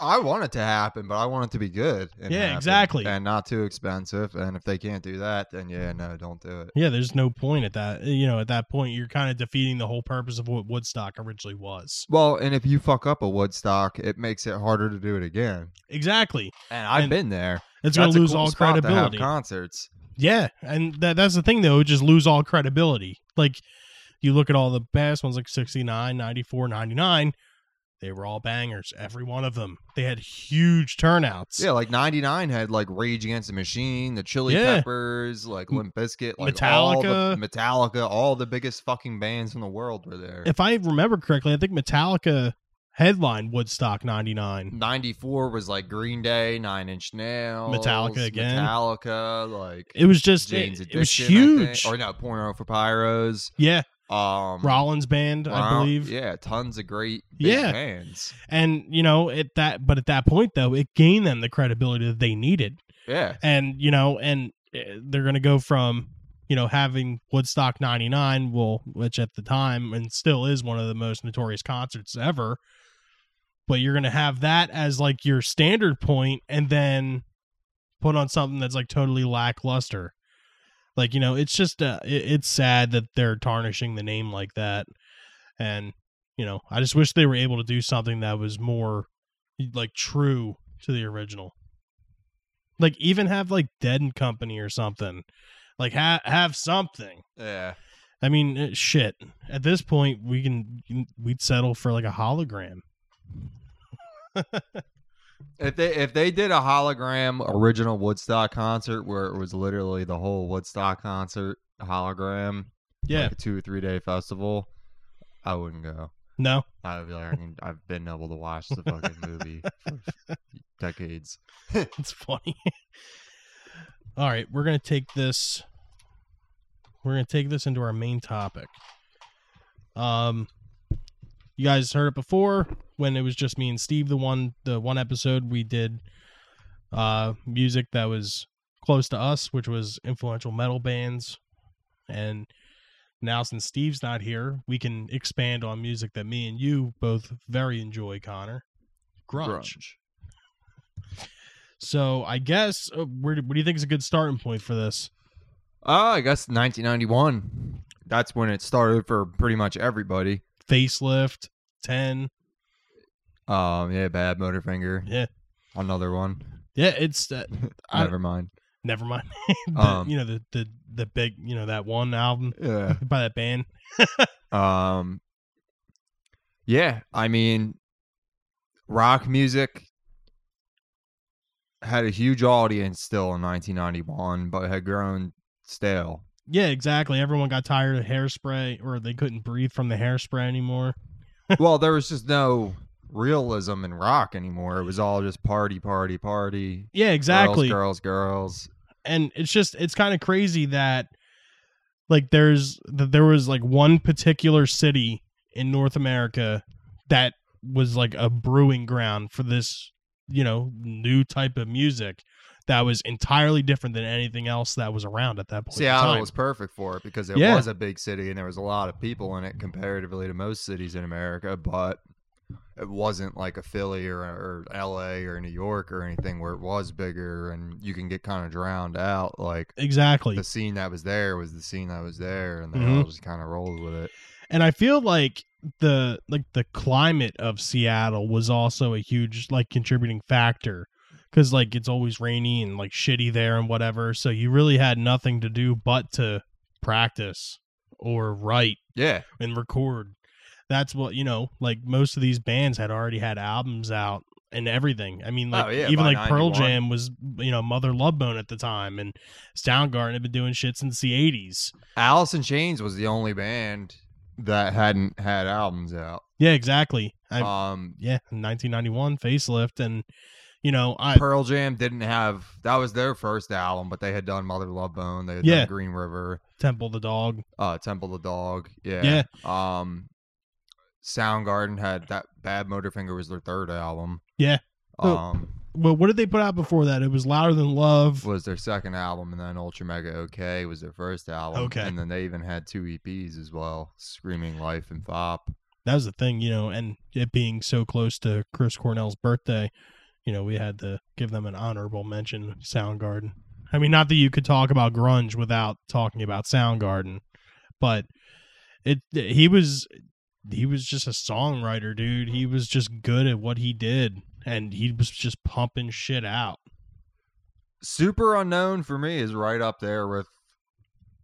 [SPEAKER 3] I want it to happen, but I want it to be good. and
[SPEAKER 2] Yeah, exactly.
[SPEAKER 3] and not too expensive. And if they can't do that, then yeah, no, don't do it.
[SPEAKER 2] yeah. There's no point at that. You know, at that point, you're kind of defeating the whole purpose of what Woodstock originally was.
[SPEAKER 3] Well, and if you fuck up a Woodstock, it makes it harder to do it again.
[SPEAKER 2] Exactly.
[SPEAKER 3] And I've
[SPEAKER 2] And
[SPEAKER 3] been there.
[SPEAKER 2] It's going to lose
[SPEAKER 3] cool
[SPEAKER 2] all
[SPEAKER 3] spot to have
[SPEAKER 2] credibility.
[SPEAKER 3] concerts.
[SPEAKER 2] Yeah, and that that's the thing though, just lose all credibility. Like you look at all the best ones like 69, 94, 99, they were all bangers, every one of them. They had huge turnouts.
[SPEAKER 3] Yeah, like '99 had like Rage Against the Machine, the Chili
[SPEAKER 2] Yeah.
[SPEAKER 3] Peppers, like Limp Bizkit, like all the,
[SPEAKER 2] Metallica.
[SPEAKER 3] Metallica, all the biggest fucking bands in the world were there.
[SPEAKER 2] If I remember correctly, I think Metallica headline Woodstock 99.
[SPEAKER 3] '94 was like Green Day, Nine Inch Nails,
[SPEAKER 2] Metallica again.
[SPEAKER 3] Metallica, like
[SPEAKER 2] It was just
[SPEAKER 3] Jane's
[SPEAKER 2] it, it was
[SPEAKER 3] Addiction, I think.
[SPEAKER 2] huge.
[SPEAKER 3] or no, Porno for Pyros.
[SPEAKER 2] yeah,
[SPEAKER 3] Um,
[SPEAKER 2] Rollins band, I believe.
[SPEAKER 3] Yeah, tons of great big
[SPEAKER 2] Yeah.
[SPEAKER 3] bands.
[SPEAKER 2] And you know, at that but at that point though, it gained them the credibility that they needed.
[SPEAKER 3] Yeah,
[SPEAKER 2] and you know and uh, they're going to go from you know having woodstock 99 well which at the time and still is one of the most notorious concerts ever but you're going to have that as like your standard point and then put on something that's like totally lackluster like you know it's just uh, it, it's sad that they're tarnishing the name like that and you know i just wish they were able to do something that was more like true to the original like even have like Dead and Company or something. Like ha- have something.
[SPEAKER 3] yeah.
[SPEAKER 2] I mean, eh, shit. At this point, we can we'd settle for like a hologram.
[SPEAKER 3] If they if they did a hologram original Woodstock concert where it was literally the whole Woodstock concert hologram,
[SPEAKER 2] Yeah.
[SPEAKER 3] like a two or three day festival, I wouldn't go.
[SPEAKER 2] No.
[SPEAKER 3] I would be like, I've been able to watch the fucking movie for decades.
[SPEAKER 2] It's funny. All right, we're gonna take this. We're gonna take this into our main topic. Um, you guys heard it before when it was just me and Steve. The one, the one episode we did, uh, music that was close to us, which was influential metal bands, and now since Steve's not here, we can expand on music that me and you both very enjoy. Connor, grunge. So I guess uh, where do, what do you think is a good starting point for this?
[SPEAKER 3] Oh, I guess 1991. That's when it started for pretty much everybody.
[SPEAKER 2] Facelift, ten,
[SPEAKER 3] Um, yeah, Bad Motorfinger.
[SPEAKER 2] yeah,
[SPEAKER 3] Another one.
[SPEAKER 2] yeah. It's uh, I-
[SPEAKER 3] Never mind.
[SPEAKER 2] never mind. The-
[SPEAKER 3] Um,
[SPEAKER 2] you know the the the big you know that one album
[SPEAKER 3] Yeah.
[SPEAKER 2] by that band.
[SPEAKER 3] Um, yeah, I mean, rock music had a huge audience still in 1991, but had grown stale.
[SPEAKER 2] Yeah, exactly. Everyone got tired of hairspray, or they couldn't breathe from the hairspray anymore.
[SPEAKER 3] well, there was just no realism in rock anymore. It was all just party, party, party.
[SPEAKER 2] Yeah, exactly.
[SPEAKER 3] Girls, girls, girls.
[SPEAKER 2] and it's just it's kind of crazy that like there's that there was like one particular city in North America that was like a brewing ground for this you know new type of music that was entirely different than anything else that was around at that point.
[SPEAKER 3] Seattle
[SPEAKER 2] time.
[SPEAKER 3] was perfect for it because it
[SPEAKER 2] Yeah.
[SPEAKER 3] was a big city and there was a lot of people in it comparatively to most cities in America, but it wasn't like a Philly or, or LA or New York or anything where it was bigger and you can get kind of drowned out. Like
[SPEAKER 2] exactly.
[SPEAKER 3] the scene that was there was the scene that was there, and they
[SPEAKER 2] Mhm.
[SPEAKER 3] all just kind of rolled with it.
[SPEAKER 2] and I feel like the like the climate of Seattle was also a huge like contributing factor because like it's always rainy and like shitty there and whatever, so you really had nothing to do but to practice or write
[SPEAKER 3] Yeah,
[SPEAKER 2] and record. That's what you know. Like most of these bands had already had albums out and everything. I mean, like
[SPEAKER 3] Oh, yeah,
[SPEAKER 2] even like Pearl Jam was you know Mother Love Bone at the time, and Soundgarden had been doing shit since the eighties.
[SPEAKER 3] Alice in Chains was the only band that hadn't had albums out.
[SPEAKER 2] Yeah, exactly. I,
[SPEAKER 3] Um,
[SPEAKER 2] yeah, 1991 facelift, and You know, I
[SPEAKER 3] Pearl Jam didn't have that was their first album, but they had done Mother Love Bone, they had
[SPEAKER 2] Yeah.
[SPEAKER 3] done Green River,
[SPEAKER 2] Temple the Dog.
[SPEAKER 3] uh, Temple the Dog, yeah,
[SPEAKER 2] Yeah.
[SPEAKER 3] Um, Soundgarden had that Bad Motorfinger was their third album.
[SPEAKER 2] Yeah.
[SPEAKER 3] Um,
[SPEAKER 2] Well, what did they put out before that? It was Louder Than Love.
[SPEAKER 3] was their second album, and then Ultra Mega OK was their first album.
[SPEAKER 2] Okay.
[SPEAKER 3] and then they even had two EPs as well, Screaming Life and Fopp.
[SPEAKER 2] That was the thing, you know, and it being so close to Chris Cornell's birthday, you know, we had to give them an honorable mention, Soundgarden. I mean, not that you could talk about grunge without talking about Soundgarden, but it he was he was just a songwriter, dude. He was just good at what he did and he was just pumping shit out.
[SPEAKER 3] Superunknown for me is right up there with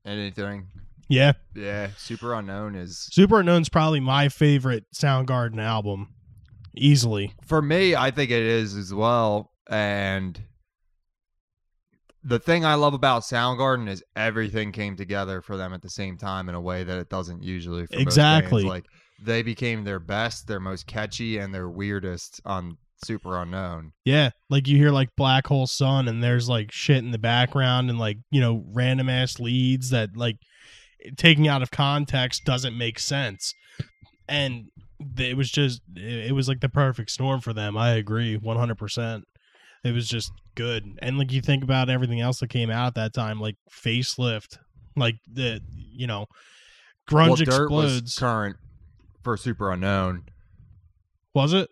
[SPEAKER 3] anything.
[SPEAKER 2] Yeah.
[SPEAKER 3] Yeah, Superunknown is
[SPEAKER 2] Superunknown's probably my favorite Soundgarden album. Easily.
[SPEAKER 3] for me. I think it is as well. And the thing I love about Soundgarden is everything came together for them at the same time in a way that it doesn't usually.
[SPEAKER 2] Exactly.
[SPEAKER 3] like they became their best, their most catchy, and their weirdest on Superunknown.
[SPEAKER 2] Yeah, like you hear like Black Hole Sun, and there's like shit in the background, and like you know random ass leads that like taking out of context doesn't make sense, and it was just it was like the perfect storm for them. I agree, one hundred percent. It was just good, and like you think about everything else that came out at that time, like Facelift, like the you know grunge
[SPEAKER 3] well, Dirt was
[SPEAKER 2] explodes.
[SPEAKER 3] current for Superunknown.
[SPEAKER 2] was it?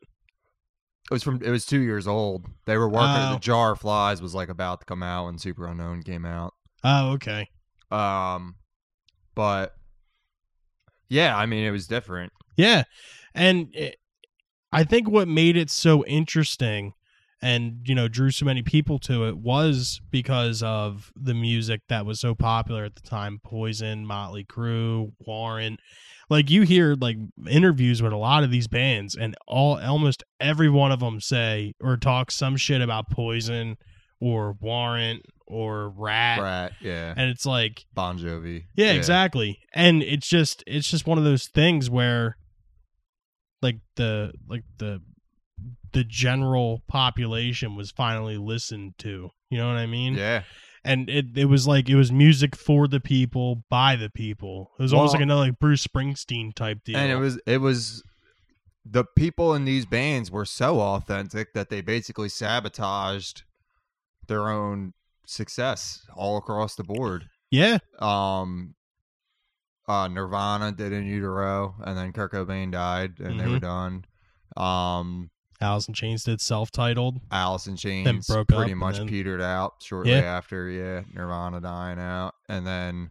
[SPEAKER 3] It was from. It was two years old. They were working.
[SPEAKER 2] Oh.
[SPEAKER 3] The Jar of Flies was like about to come out when Superunknown came out.
[SPEAKER 2] Oh, okay.
[SPEAKER 3] Um, but yeah, I mean, it was different.
[SPEAKER 2] Yeah. And it, I think what made it so interesting and, you know, drew so many people to it was because of the music that was so popular at the time Poison, Motley Crue, Warrant Like you hear like interviews with a lot of these bands and all almost every one of them say or talk some shit about Poison or Warrant or Ratt.
[SPEAKER 3] Ratt, yeah.
[SPEAKER 2] And it's like
[SPEAKER 3] Bon Jovi.
[SPEAKER 2] yeah, exactly. And it's just it's just one of those things where like the like the the general population was finally listened to. You know what I mean?
[SPEAKER 3] Yeah.
[SPEAKER 2] And it it was like it was music for the people by the people. It was almost like another like Bruce Springsteen type deal.
[SPEAKER 3] And it was it was the people in these bands were so authentic that they basically sabotaged their own success all across the board.
[SPEAKER 2] yeah,
[SPEAKER 3] Um uh Nirvana did in utero and then Kurt Cobain died and they were done. Um
[SPEAKER 2] Alice in Chains did self-titled.
[SPEAKER 3] Alice in Chains
[SPEAKER 2] broke
[SPEAKER 3] pretty
[SPEAKER 2] and
[SPEAKER 3] much
[SPEAKER 2] then-
[SPEAKER 3] petered out shortly
[SPEAKER 2] Yeah.
[SPEAKER 3] after, yeah, Nirvana dying out. And then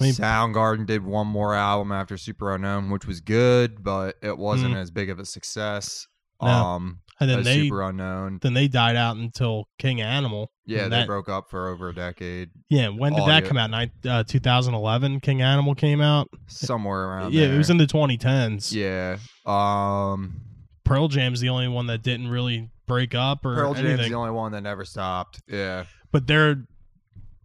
[SPEAKER 2] I mean-
[SPEAKER 3] Soundgarden did one more album after Superunknown, which was good, but it wasn't
[SPEAKER 2] Mm.
[SPEAKER 3] as big of a success.
[SPEAKER 2] No.
[SPEAKER 3] Um
[SPEAKER 2] And then they
[SPEAKER 3] Superunknown.
[SPEAKER 2] then they died out until King Animal.
[SPEAKER 3] Yeah, they
[SPEAKER 2] that,
[SPEAKER 3] broke up for over a decade.
[SPEAKER 2] Yeah, when did that come out? Nine, uh, 2011 King Animal came out.
[SPEAKER 3] Somewhere around
[SPEAKER 2] yeah,
[SPEAKER 3] there.
[SPEAKER 2] it was in the 2010s.
[SPEAKER 3] Yeah. Um
[SPEAKER 2] Pearl Jam's the only one that didn't really break up or
[SPEAKER 3] Pearl Jam's
[SPEAKER 2] anything.
[SPEAKER 3] the only one that never stopped. Yeah.
[SPEAKER 2] but they're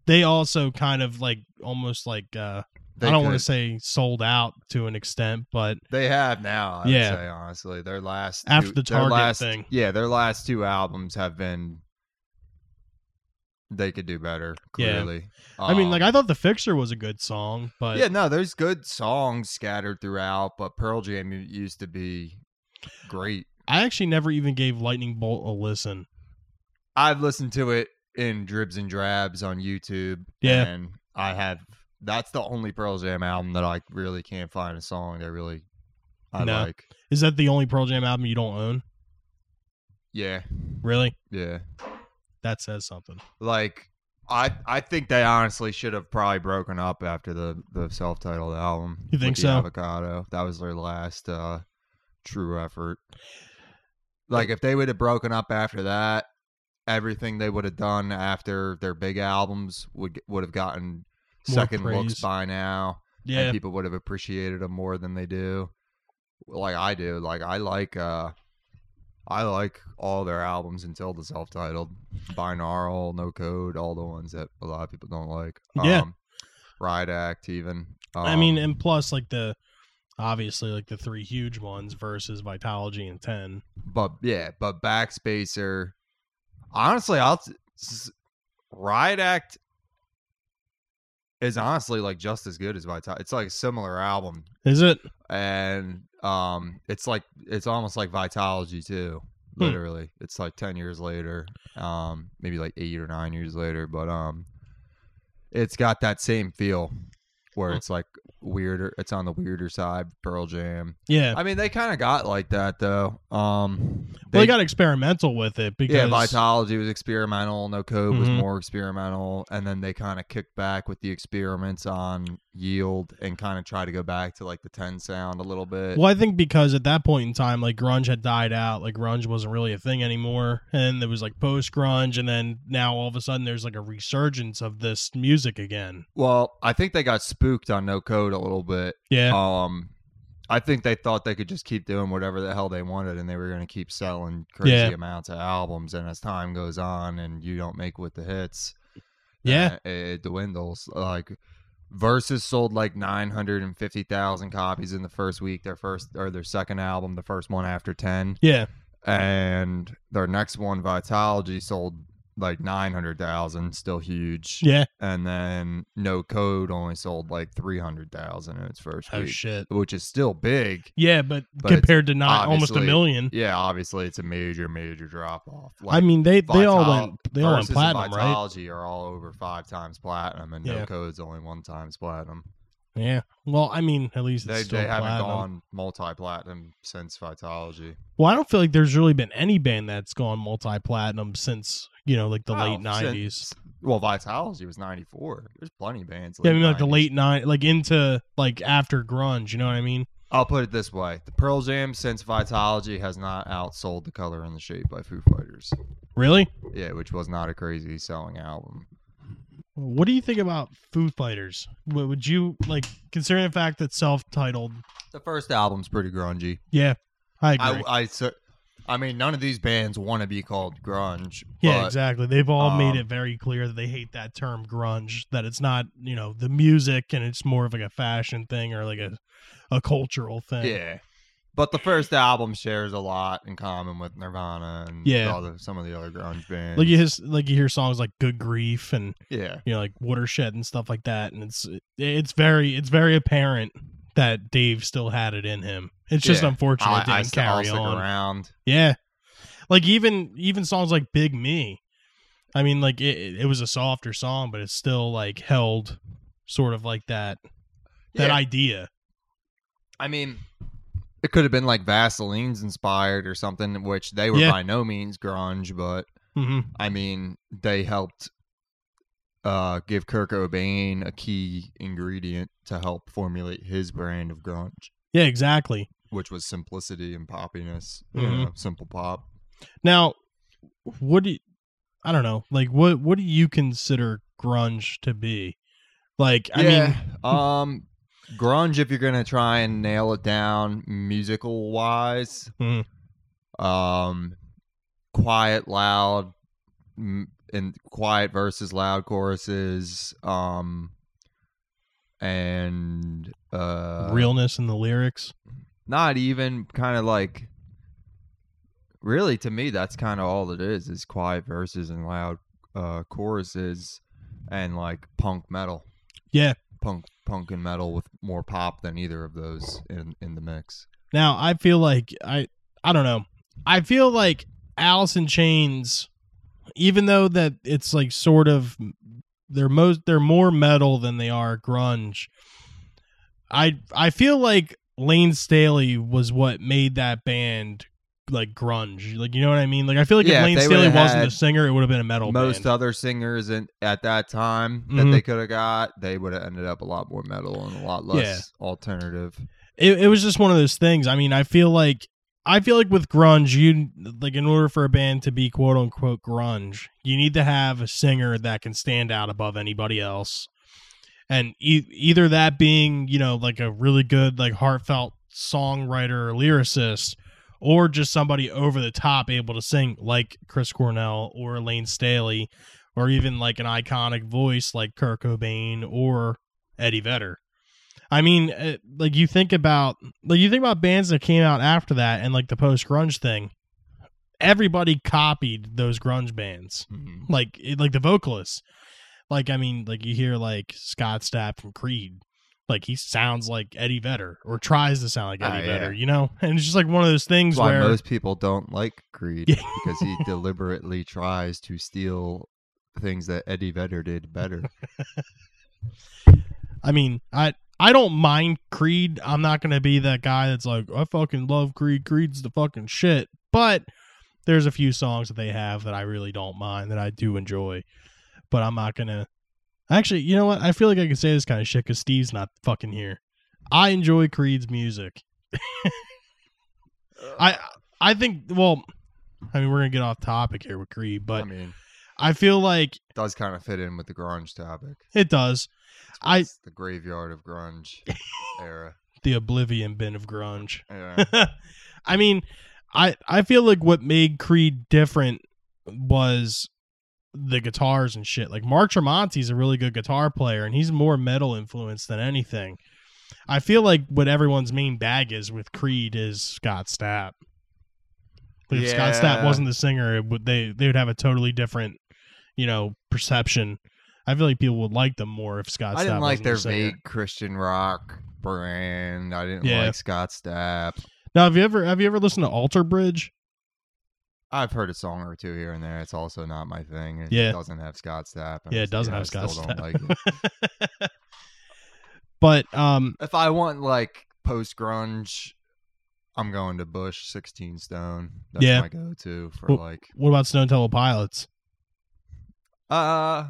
[SPEAKER 2] they also kind of like almost like uh
[SPEAKER 3] They
[SPEAKER 2] I don't want to say sold out to an extent, but
[SPEAKER 3] They have now. I
[SPEAKER 2] Yeah.
[SPEAKER 3] say honestly, their last
[SPEAKER 2] After
[SPEAKER 3] two-
[SPEAKER 2] the Target
[SPEAKER 3] last,
[SPEAKER 2] thing.
[SPEAKER 3] Yeah, their last two albums have been. They could do better.
[SPEAKER 2] Yeah.
[SPEAKER 3] Clearly,
[SPEAKER 2] I mean, like
[SPEAKER 3] Um,
[SPEAKER 2] I thought the Fixer was a good song, but
[SPEAKER 3] yeah, no, there's good songs scattered throughout, but Pearl Jam used to be great.
[SPEAKER 2] I actually never even gave Lightning Bolt a listen.
[SPEAKER 3] I've listened to it in dribs and drabs on YouTube.
[SPEAKER 2] Yeah.
[SPEAKER 3] and I have. That's the only Pearl Jam album that I really can't find a song that really I
[SPEAKER 2] No.
[SPEAKER 3] like.
[SPEAKER 2] Is that the only Pearl Jam album you don't own?
[SPEAKER 3] Yeah,
[SPEAKER 2] Really?
[SPEAKER 3] yeah.
[SPEAKER 2] That says something.
[SPEAKER 3] like I I think they honestly should have probably broken up after the the self titled album.
[SPEAKER 2] You think so?
[SPEAKER 3] Avocado. That was their last uh true effort. Like if they would have broken up after that, everything they would have done after their big albums would would have gotten
[SPEAKER 2] More
[SPEAKER 3] second looks by now.
[SPEAKER 2] Yeah.
[SPEAKER 3] And people would have appreciated them more than they do. Like I do. Like I like uh I like all their albums until the self-titled, binaural, no code, all the ones that a lot of people don't like.
[SPEAKER 2] Yeah.
[SPEAKER 3] Um, Riot Act, even.
[SPEAKER 2] I mean,
[SPEAKER 3] Um,
[SPEAKER 2] and plus like the obviously like the three huge ones versus Vitalogy and Ten.
[SPEAKER 3] but yeah, but Backspacer. Honestly, I'll t- s- Riot Act is honestly like just as good as Vital. It's like a similar album,
[SPEAKER 2] Is it?
[SPEAKER 3] and um, it's like it's almost like Vitalogy too.
[SPEAKER 2] Hmm.
[SPEAKER 3] Literally, it's like ten years later, um, maybe like eight or nine years later, but um, it's got that same feel where it's like weirder. It's on the weirder side, Pearl Jam.
[SPEAKER 2] Yeah.
[SPEAKER 3] I mean, they kind of got like that though. Um,
[SPEAKER 2] well, they got experimental with it because
[SPEAKER 3] yeah, Vitalogy was experimental. No Code was
[SPEAKER 2] Mhm.
[SPEAKER 3] more experimental, and then they kind of kicked back with the experiments on Yield and kind of try to go back to like the ten sound a little bit.
[SPEAKER 2] Well, I think because at that point in time, like grunge had died out, like grunge wasn't really a thing anymore, and there was like post grunge, and then now all of a sudden there's like a resurgence of this music again.
[SPEAKER 3] Well, I think they got spooked on No Code a little bit.
[SPEAKER 2] Yeah,
[SPEAKER 3] Um, I think they thought they could just keep doing whatever the hell they wanted, and they were going to keep selling crazy
[SPEAKER 2] Yeah.
[SPEAKER 3] amounts of albums. And as time goes on, and you don't make with the hits,
[SPEAKER 2] Yeah.
[SPEAKER 3] uh, it dwindles. Like Versus sold like nine hundred and fifty thousand copies in the first week. Their first or their second album, the first one after ten,
[SPEAKER 2] yeah,
[SPEAKER 3] and their next one, Vitalogy, sold like nine hundred thousand, still huge.
[SPEAKER 2] yeah.
[SPEAKER 3] And then No Code only sold like three hundred thousand in its first
[SPEAKER 2] Oh
[SPEAKER 3] week,
[SPEAKER 2] shit.
[SPEAKER 3] which is still big.
[SPEAKER 2] Yeah, but,
[SPEAKER 3] But
[SPEAKER 2] compared to not almost a million.
[SPEAKER 3] Yeah, obviously it's a major, major drop off.
[SPEAKER 2] I mean, they they all went they all went platinum, right?
[SPEAKER 3] Vitalogy are all over five times platinum, and
[SPEAKER 2] Yeah.
[SPEAKER 3] No Code's only one times platinum.
[SPEAKER 2] Yeah. Well, I mean, at least it's
[SPEAKER 3] They
[SPEAKER 2] still
[SPEAKER 3] they haven't
[SPEAKER 2] platinum.
[SPEAKER 3] gone multi platinum since Vitalogy.
[SPEAKER 2] Well, I don't feel like there's really been any band that's gone multi platinum since you know like the late nineties.
[SPEAKER 3] Well, Vitalogy was ninety four. There's plenty of bands.
[SPEAKER 2] Yeah, I mean like the late nine, like into like after grunge. You know what I mean?
[SPEAKER 3] I'll put it this way: the Pearl Jam since Vitalogy has not outsold the Color and the Shape by Foo Fighters.
[SPEAKER 2] Really?
[SPEAKER 3] Yeah, which was not a crazy selling album.
[SPEAKER 2] What do you think about Foo Fighters? What would you like, considering the fact that self-titled?
[SPEAKER 3] The first album's pretty grungy.
[SPEAKER 2] Yeah, I
[SPEAKER 3] I,
[SPEAKER 2] agree.
[SPEAKER 3] I, cer- I mean, none of these bands want to be called grunge.
[SPEAKER 2] yeah,
[SPEAKER 3] but
[SPEAKER 2] exactly. They've all made
[SPEAKER 3] um,
[SPEAKER 2] it very clear that they hate that term grunge. That it's not, you know, the music, and it's more of like a fashion thing or like a a cultural thing.
[SPEAKER 3] Yeah. But the first album shares a lot in common with Nirvana and
[SPEAKER 2] Yeah.
[SPEAKER 3] all the, some of the other grunge bands.
[SPEAKER 2] Like you hear, like you hear songs like "Good Grief" and
[SPEAKER 3] yeah.
[SPEAKER 2] you know like "Watershed" and stuff like that, and it's it's very it's very apparent that Dave still had it in him. It's just
[SPEAKER 3] Yeah.
[SPEAKER 2] unfortunate it didn't
[SPEAKER 3] I
[SPEAKER 2] carry on.
[SPEAKER 3] around.
[SPEAKER 2] Yeah, like even even songs like "Big Me," I mean, like it, it was a softer song, but it's still like held sort of like that that
[SPEAKER 3] Yeah.
[SPEAKER 2] idea.
[SPEAKER 3] I mean, it could have been like Vaselines inspired or something, which they were
[SPEAKER 2] Yeah.
[SPEAKER 3] by no means grunge, but
[SPEAKER 2] hmm
[SPEAKER 3] I mean, they helped uh, give Kurt Cobain a key ingredient to help formulate his brand of grunge,
[SPEAKER 2] Yeah, exactly.
[SPEAKER 3] which was simplicity and poppiness. You
[SPEAKER 2] Mhm.
[SPEAKER 3] know, simple pop.
[SPEAKER 2] Now, what do you, I don't know, like what what do you consider grunge to be? Like, I mean,
[SPEAKER 3] um, grunge. If you're gonna try and nail it down, musical wise,
[SPEAKER 2] Mhm.
[SPEAKER 3] um, quiet, loud, m- and quiet versus loud choruses, um, and uh,
[SPEAKER 2] realness in the lyrics.
[SPEAKER 3] Not even kind of like. Really, to me, that's kind of all it is: is quiet verses and loud uh, choruses, and like punk metal.
[SPEAKER 2] Yeah.
[SPEAKER 3] punk punk and metal with more pop than either of those in in the mix.
[SPEAKER 2] Now, I feel like I I don't know. I feel like Alice in Chains even though that it's like sort of they're most they're more metal than they are grunge. I I feel like Layne Staley was what made that band like grunge. Like you know what I mean? Like I feel like
[SPEAKER 3] Yeah,
[SPEAKER 2] if
[SPEAKER 3] if
[SPEAKER 2] Layne
[SPEAKER 3] they
[SPEAKER 2] Staley wasn't the singer, it would have been a metal
[SPEAKER 3] Most
[SPEAKER 2] band.
[SPEAKER 3] other singers in, at that time that
[SPEAKER 2] Mhm.
[SPEAKER 3] they could have got, they would have ended up a lot more metal and a lot less alternative.
[SPEAKER 2] it, it was just one of those things. I mean, I feel like I feel like with grunge, you like in order for a band to be quote unquote grunge, you need to have a singer that can stand out above anybody else, and e- either that being you know like a really good like heartfelt songwriter or lyricist, or just somebody over the top able to sing like Chris Cornell or Layne Staley, or even like an iconic voice like Kurt Cobain or Eddie Vedder. I mean, uh, like you think about like you think about bands that came out after that and like the post grunge thing. Everybody copied those grunge bands,
[SPEAKER 3] Mhm.
[SPEAKER 2] like it- like the vocalists. Like I mean, like you hear like Scott Stapp from Creed, like he sounds like Eddie Vedder or tries to sound like
[SPEAKER 3] Ah,
[SPEAKER 2] Eddie
[SPEAKER 3] yeah.
[SPEAKER 2] Vedder, you know. And it's just like one of those things
[SPEAKER 3] That's why
[SPEAKER 2] where
[SPEAKER 3] most people don't like Creed
[SPEAKER 2] Yeah.
[SPEAKER 3] because he deliberately tries to steal things that Eddie Vedder did better.
[SPEAKER 2] I mean, I I don't mind Creed. I'm not gonna be that guy that's like, I fucking love Creed. Creed's the fucking shit. But there's a few songs that they have that I really don't mind that I do enjoy. But I'm not gonna. Actually, you know what? I feel like I can say this kind of shit because Steve's not fucking here. I enjoy Creed's music. I I think. Well, I mean, we're gonna get off topic here with Creed, but
[SPEAKER 3] I mean,
[SPEAKER 2] I feel like
[SPEAKER 3] does kind of fit in with the grunge topic.
[SPEAKER 2] it does. I-
[SPEAKER 3] the graveyard of grunge era.
[SPEAKER 2] The oblivion bin of grunge.
[SPEAKER 3] Yeah.
[SPEAKER 2] I mean, I I feel like what made Creed different was the guitars and shit. Like Mark Tremonti's a really good guitar player, and he's more metal influenced than anything. I feel like what everyone's main bag is with Creed is Scott Stapp. But if Scott Stapp wasn't the singer, it would they they would have a totally different, you know, perception. I feel like people would like them more if Scott.
[SPEAKER 3] I didn't
[SPEAKER 2] Stapp
[SPEAKER 3] like their vague Christian rock brand. I didn't
[SPEAKER 2] Yeah.
[SPEAKER 3] like Scott Stapp.
[SPEAKER 2] Now, have you ever have you ever listened to Alter Bridge?
[SPEAKER 3] I've heard a song or two here and there. It's also not my thing. It
[SPEAKER 2] Yeah.
[SPEAKER 3] doesn't have Scott Stapp. and
[SPEAKER 2] Yeah, it
[SPEAKER 3] it's-
[SPEAKER 2] doesn't
[SPEAKER 3] I
[SPEAKER 2] have Scott
[SPEAKER 3] still don't like it.
[SPEAKER 2] but um,
[SPEAKER 3] If I want like post grunge, I'm going to Bush 16 Stone. That's
[SPEAKER 2] Yeah.
[SPEAKER 3] my go to for
[SPEAKER 2] Well-
[SPEAKER 3] like
[SPEAKER 2] what about Stone Temple Pilots?
[SPEAKER 3] uh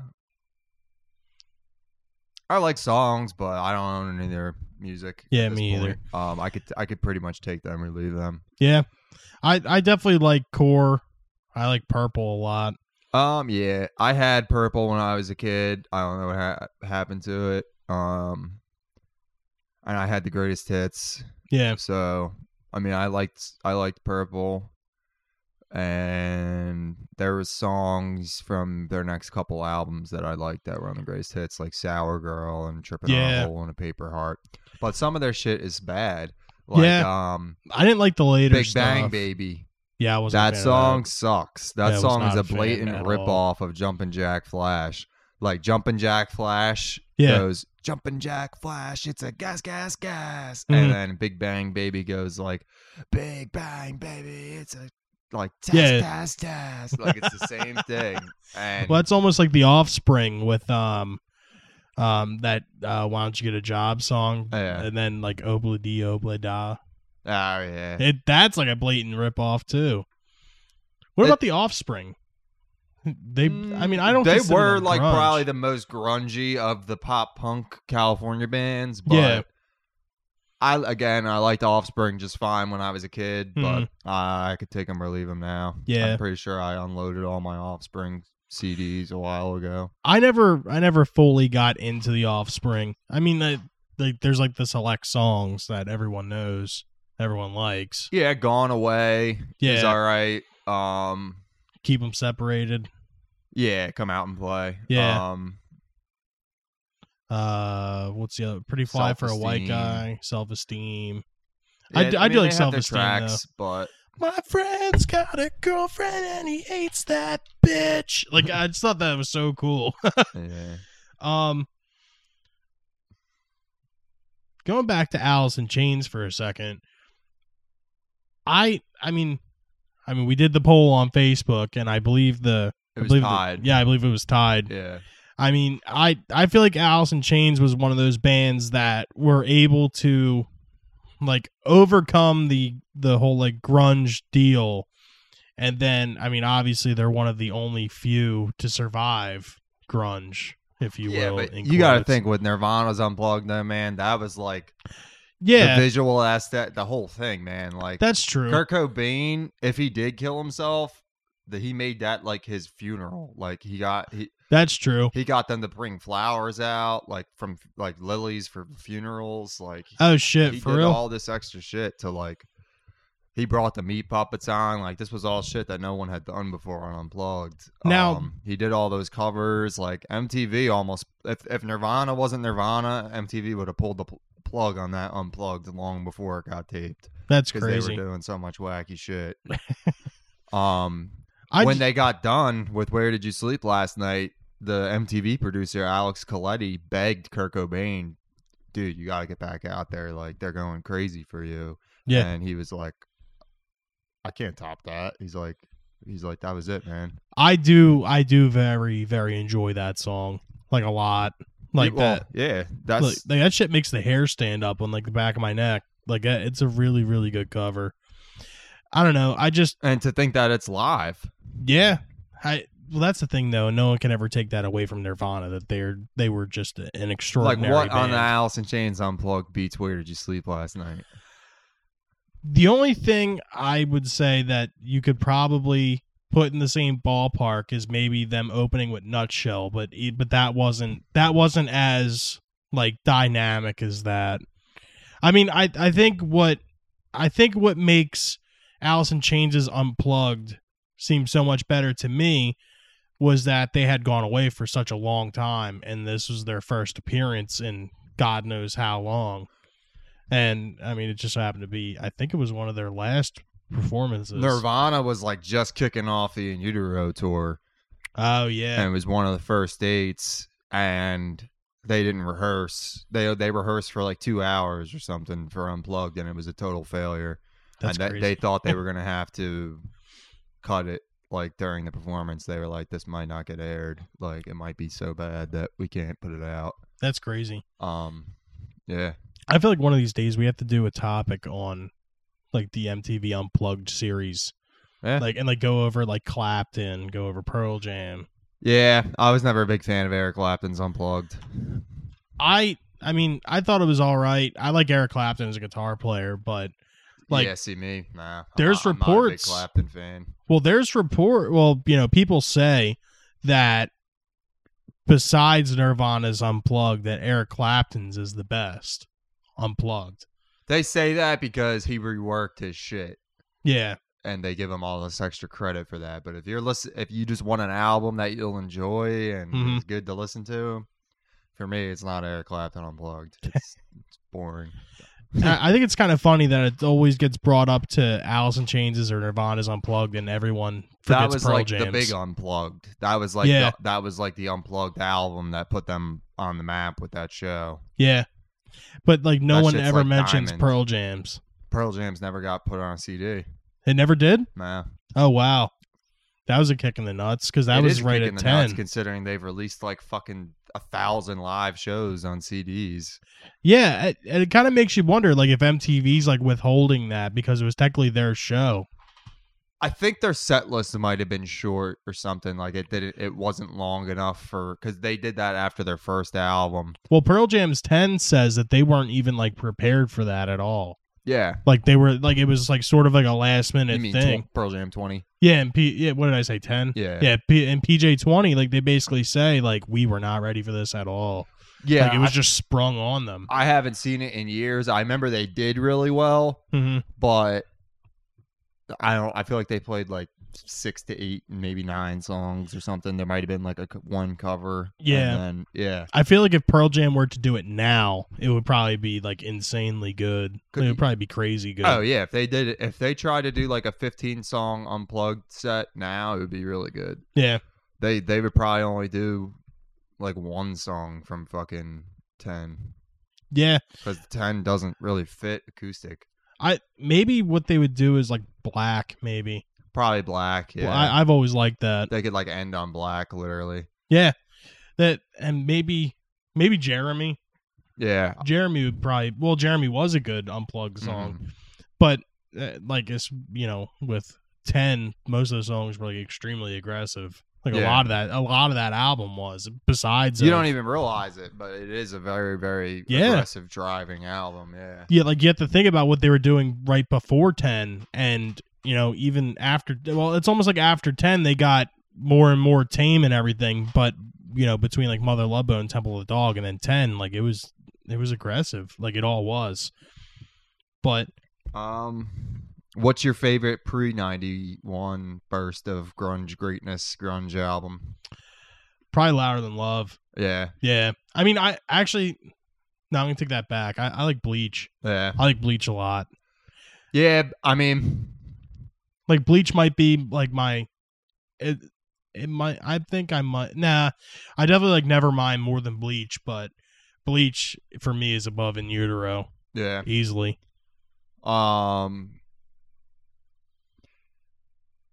[SPEAKER 3] I like songs, but I don't own any of their music.
[SPEAKER 2] Yeah, me either.
[SPEAKER 3] Um I could I could pretty much take them or leave them.
[SPEAKER 2] Yeah, I I definitely like Core. I like Purple a lot.
[SPEAKER 3] Um yeah, I had purple when I was a kid. I don't know what ha- happened to it. Um and I had the greatest hits.
[SPEAKER 2] Yeah,
[SPEAKER 3] So, I mean, I liked I liked Purple, and there was songs from their next couple albums that I liked that were on the greatest hits, like "Sour Girl" and "Tripping on a Hole in a Paper Heart." But some of their shit is bad. Like,
[SPEAKER 2] Yeah,
[SPEAKER 3] um,
[SPEAKER 2] I didn't like the later
[SPEAKER 3] Big
[SPEAKER 2] stuff.
[SPEAKER 3] Bang Baby.
[SPEAKER 2] Yeah, I wasn't. a
[SPEAKER 3] That song sucks. That
[SPEAKER 2] Yeah,
[SPEAKER 3] song is a blatant
[SPEAKER 2] at
[SPEAKER 3] rip off of Jumpin' Jack Flash. Like Jumpin' Jack Flash
[SPEAKER 2] Yeah.
[SPEAKER 3] goes Jumpin' Jack Flash, it's a gas, gas, gas,
[SPEAKER 2] Mhm.
[SPEAKER 3] and then Big Bang Baby goes like Big Bang Baby, it's a like test,
[SPEAKER 2] Yeah.
[SPEAKER 3] test, test. Like it's the same thing. And
[SPEAKER 2] Well, it's almost like the Offspring with um, um that uh, "Why Don't You Get a Job" song,
[SPEAKER 3] Yeah.
[SPEAKER 2] and then like "Obla Di Obla Da."
[SPEAKER 3] oh yeah,
[SPEAKER 2] It that's like a blatant rip off too. What
[SPEAKER 3] It-
[SPEAKER 2] about the Offspring? They, I mean, I don't.
[SPEAKER 3] Think
[SPEAKER 2] they
[SPEAKER 3] were like
[SPEAKER 2] grunge.
[SPEAKER 3] probably the most grungy of the pop punk California bands. But
[SPEAKER 2] Yeah.
[SPEAKER 3] I again, I liked Offspring just fine when I was a kid, but
[SPEAKER 2] Mhm.
[SPEAKER 3] I could take them or leave them now.
[SPEAKER 2] Yeah.
[SPEAKER 3] I'm pretty sure I unloaded all my Offspring CDs a while ago.
[SPEAKER 2] I never I never fully got into the Offspring. I mean, like there's like the select songs that everyone knows, everyone likes.
[SPEAKER 3] Yeah, Gone Away is
[SPEAKER 2] Yeah.
[SPEAKER 3] all right. Um,
[SPEAKER 2] Keep them separated.
[SPEAKER 3] yeah, come out and play.
[SPEAKER 2] Yeah.
[SPEAKER 3] Um,
[SPEAKER 2] Uh, what's the other? Pretty fly for a white guy. Self esteem. I
[SPEAKER 3] yeah,
[SPEAKER 2] d- I do
[SPEAKER 3] mean,
[SPEAKER 2] like
[SPEAKER 3] have their
[SPEAKER 2] Self-Esteem, though.
[SPEAKER 3] tracks, but
[SPEAKER 2] My friend's got a girlfriend and he hates that bitch. Like I just thought that was so cool.
[SPEAKER 3] yeah.
[SPEAKER 2] Um, going back to Alice in Chains for a second. I I mean, I mean, we did the poll on Facebook, and I believe the
[SPEAKER 3] It
[SPEAKER 2] I
[SPEAKER 3] was
[SPEAKER 2] believe the- yeah, I believe it was tied.
[SPEAKER 3] Yeah.
[SPEAKER 2] I mean, I I feel like Alice in Chains was one of those bands that were able to like overcome the the whole like grunge deal. And then I mean, obviously they're one of the only few to survive grunge, if you
[SPEAKER 3] yeah,
[SPEAKER 2] will.
[SPEAKER 3] but you got to think with Nirvana's unplugged, though, man. That was like
[SPEAKER 2] Yeah,
[SPEAKER 3] the visual aspect, the whole thing, man. Like
[SPEAKER 2] that's true.
[SPEAKER 3] Kurt Cobain, if he did kill himself, that he made that like his funeral. Like he got he
[SPEAKER 2] That's true.
[SPEAKER 3] he got them to bring flowers out, like from like lilies for funerals. Like
[SPEAKER 2] Oh shit,
[SPEAKER 3] he
[SPEAKER 2] for
[SPEAKER 3] did
[SPEAKER 2] real.
[SPEAKER 3] all this extra shit to like. He brought the meat puppets on. Like this was all shit that no one had done before on Unplugged.
[SPEAKER 2] Now-
[SPEAKER 3] um, he did all those covers. Like MTV almost. If if Nirvana wasn't Nirvana, MTV would have pulled the pl- plug on that unplugged long before it got taped
[SPEAKER 2] That's
[SPEAKER 3] because they were doing so much wacky shit. um,
[SPEAKER 2] I
[SPEAKER 3] when
[SPEAKER 2] j-
[SPEAKER 3] they got done with "Where Did You Sleep Last Night," the MTV producer Alex Coletti begged Kurt Cobain, "Dude, you got to get back out there. Like they're going crazy for you."
[SPEAKER 2] Yeah.
[SPEAKER 3] and he was like, "I can't top that." He's like, "He's like, that was it, man."
[SPEAKER 2] I do I do very very enjoy that song like a lot. Like
[SPEAKER 3] Yeah, well,
[SPEAKER 2] that.
[SPEAKER 3] Yeah, that's
[SPEAKER 2] Like, like, that shit makes the hair stand up on like the back of my neck. Like it's a really really good cover. I don't know. I just
[SPEAKER 3] and to think that it's live.
[SPEAKER 2] yeah. I well that's the thing though. No one can ever take that away from Nirvana that they're they were just an extraordinary.
[SPEAKER 3] Like what on the
[SPEAKER 2] band.
[SPEAKER 3] Alice in Chains unplugged beats? Where did you sleep last night?
[SPEAKER 2] The only thing I would say that you could probably put in the same ballpark is maybe them opening with Nutshell, but but that wasn't that wasn't as like dynamic as that. I mean, I I think what I think what makes Alice in Chains' Unplugged seem so much better to me was that they had gone away for such a long time, and this was their first appearance in God knows how long. And I mean, it just happened to be. I think it was one of their last performances.
[SPEAKER 3] Nirvana was like just kicking off the In Utero tour,
[SPEAKER 2] Oh yeah,
[SPEAKER 3] and it was one of the first dates, and they didn't rehearse. They they rehearsed for like two hours or something for Unplugged, and it was a total failure.
[SPEAKER 2] that's
[SPEAKER 3] and they, thought they were gonna have to cut it like during the performance. They were like, "This might not get aired. Like it might be so bad that we can't put it out."
[SPEAKER 2] that's crazy.
[SPEAKER 3] Um, yeah,
[SPEAKER 2] I feel like one of these days we have to do a topic on like the MTV Unplugged series,
[SPEAKER 3] yeah,
[SPEAKER 2] like and like go over like Clapton, go over Pearl Jam.
[SPEAKER 3] yeah. I was never a big fan of Eric Clapton's Unplugged.
[SPEAKER 2] I I mean I thought it was all right. I like Eric Clapton as a guitar player, but Like-
[SPEAKER 3] yeah, see me, nah.
[SPEAKER 2] There's
[SPEAKER 3] I'm not a big
[SPEAKER 2] reports-
[SPEAKER 3] Clapton fan.
[SPEAKER 2] Well, there's report. Well, you know, people say that besides Nirvana's Unplugged, that Eric Clapton's is the best Unplugged.
[SPEAKER 3] They say that because he reworked his shit,
[SPEAKER 2] Yeah,
[SPEAKER 3] and they give him all this extra credit for that. But if you're listen, if you just want an album that you'll enjoy and
[SPEAKER 2] Mhm.
[SPEAKER 3] is good to listen to, for me, it's not Eric Clapton unplugged. It's, it's boring.
[SPEAKER 2] I I think it's kind of funny that it always gets brought up to Alice in Chains or Nirvana's Unplugged, and everyone forgets
[SPEAKER 3] that was
[SPEAKER 2] Pearl
[SPEAKER 3] like
[SPEAKER 2] Jams.
[SPEAKER 3] the big unplugged. That was like
[SPEAKER 2] Yeah.
[SPEAKER 3] the, that was like the unplugged album that put them on the map with that show.
[SPEAKER 2] yeah, but like no
[SPEAKER 3] That
[SPEAKER 2] one ever
[SPEAKER 3] like
[SPEAKER 2] mentions
[SPEAKER 3] diamond.
[SPEAKER 2] Pearl Jams.
[SPEAKER 3] Pearl Jams never got put on a CD.
[SPEAKER 2] It never did.
[SPEAKER 3] Nah,
[SPEAKER 2] Oh wow, that was a kick in the nuts because that
[SPEAKER 3] It
[SPEAKER 2] was right
[SPEAKER 3] kick
[SPEAKER 2] at
[SPEAKER 3] in the nuts
[SPEAKER 2] ten.
[SPEAKER 3] considering they've released like fucking a thousand live shows on CDs.
[SPEAKER 2] Yeah, it, it kind of makes you wonder, like if MTV's like withholding that because it was technically their show.
[SPEAKER 3] I think their set list might have been short or something. Like it didn't. It wasn't long enough for because they did that after their first album.
[SPEAKER 2] Well, Pearl Jam's ten says that they weren't even like prepared for that at all.
[SPEAKER 3] Yeah,
[SPEAKER 2] Like they were like it was like sort of like a last minute
[SPEAKER 3] you mean
[SPEAKER 2] thing.
[SPEAKER 3] tw- Pearl Jam twenty?
[SPEAKER 2] Yeah, and P. Yeah, what did I say? Ten.
[SPEAKER 3] Yeah,
[SPEAKER 2] Yeah, P- and PJ twenty, like they basically say, like we were not ready for this at all.
[SPEAKER 3] yeah.
[SPEAKER 2] like it was
[SPEAKER 3] I,
[SPEAKER 2] just sprung on them.
[SPEAKER 3] I haven't seen it in years. I remember they did really well,
[SPEAKER 2] hmm
[SPEAKER 3] but I don't. I feel like they played like six to eight, maybe nine songs or something. There might have been like a one cover.
[SPEAKER 2] Yeah.
[SPEAKER 3] and then, yeah.
[SPEAKER 2] I feel like if Pearl Jam were to do it now, it would probably be like insanely good.
[SPEAKER 3] Could
[SPEAKER 2] it
[SPEAKER 3] be.
[SPEAKER 2] would probably be crazy good.
[SPEAKER 3] Oh yeah, if they did it, if they tried to do like a 15 song unplugged set now, it would be really good.
[SPEAKER 2] yeah.
[SPEAKER 3] They they would probably only do like one song from fucking 10
[SPEAKER 2] Yeah.
[SPEAKER 3] because 10 doesn't really fit acoustic.
[SPEAKER 2] I maybe what they would do is like black, maybe.
[SPEAKER 3] Probably black. Yeah,
[SPEAKER 2] Well, I, I've always liked that.
[SPEAKER 3] they could like end on black, literally.
[SPEAKER 2] Yeah. That and maybe maybe Jeremy.
[SPEAKER 3] Yeah.
[SPEAKER 2] Jeremy would probably well, Jeremy was a good unplugged song.
[SPEAKER 3] Mhm.
[SPEAKER 2] But uh, like it's you know, with ten, most of the songs were like extremely aggressive. Like a lot of that a lot of that album was. Besides
[SPEAKER 3] You
[SPEAKER 2] of-
[SPEAKER 3] don't even realize it, but it is a very very
[SPEAKER 2] Yeah.
[SPEAKER 3] aggressive driving album. Yeah.
[SPEAKER 2] Yeah, like you have to think about what they were doing right before ten, and you know even after. Well, it's almost like after ten they got more and more tame and everything, but you know between like Mother Love Bone, Temple of the Dog, and then ten, like it was it was aggressive, like it all was. But
[SPEAKER 3] Um, what's your favorite pre ninety one burst of grunge greatness grunge album?
[SPEAKER 2] probably louder than love.
[SPEAKER 3] Yeah,
[SPEAKER 2] Yeah, I mean, I actually No, I'm gonna take that back. I, I like Bleach.
[SPEAKER 3] Yeah.
[SPEAKER 2] I like Bleach a lot.
[SPEAKER 3] Yeah, I mean,
[SPEAKER 2] Like Bleach might be like my it it might I think I might nah. I definitely like never mind more than Bleach, but Bleach for me is above in utero
[SPEAKER 3] yeah.
[SPEAKER 2] easily.
[SPEAKER 3] Um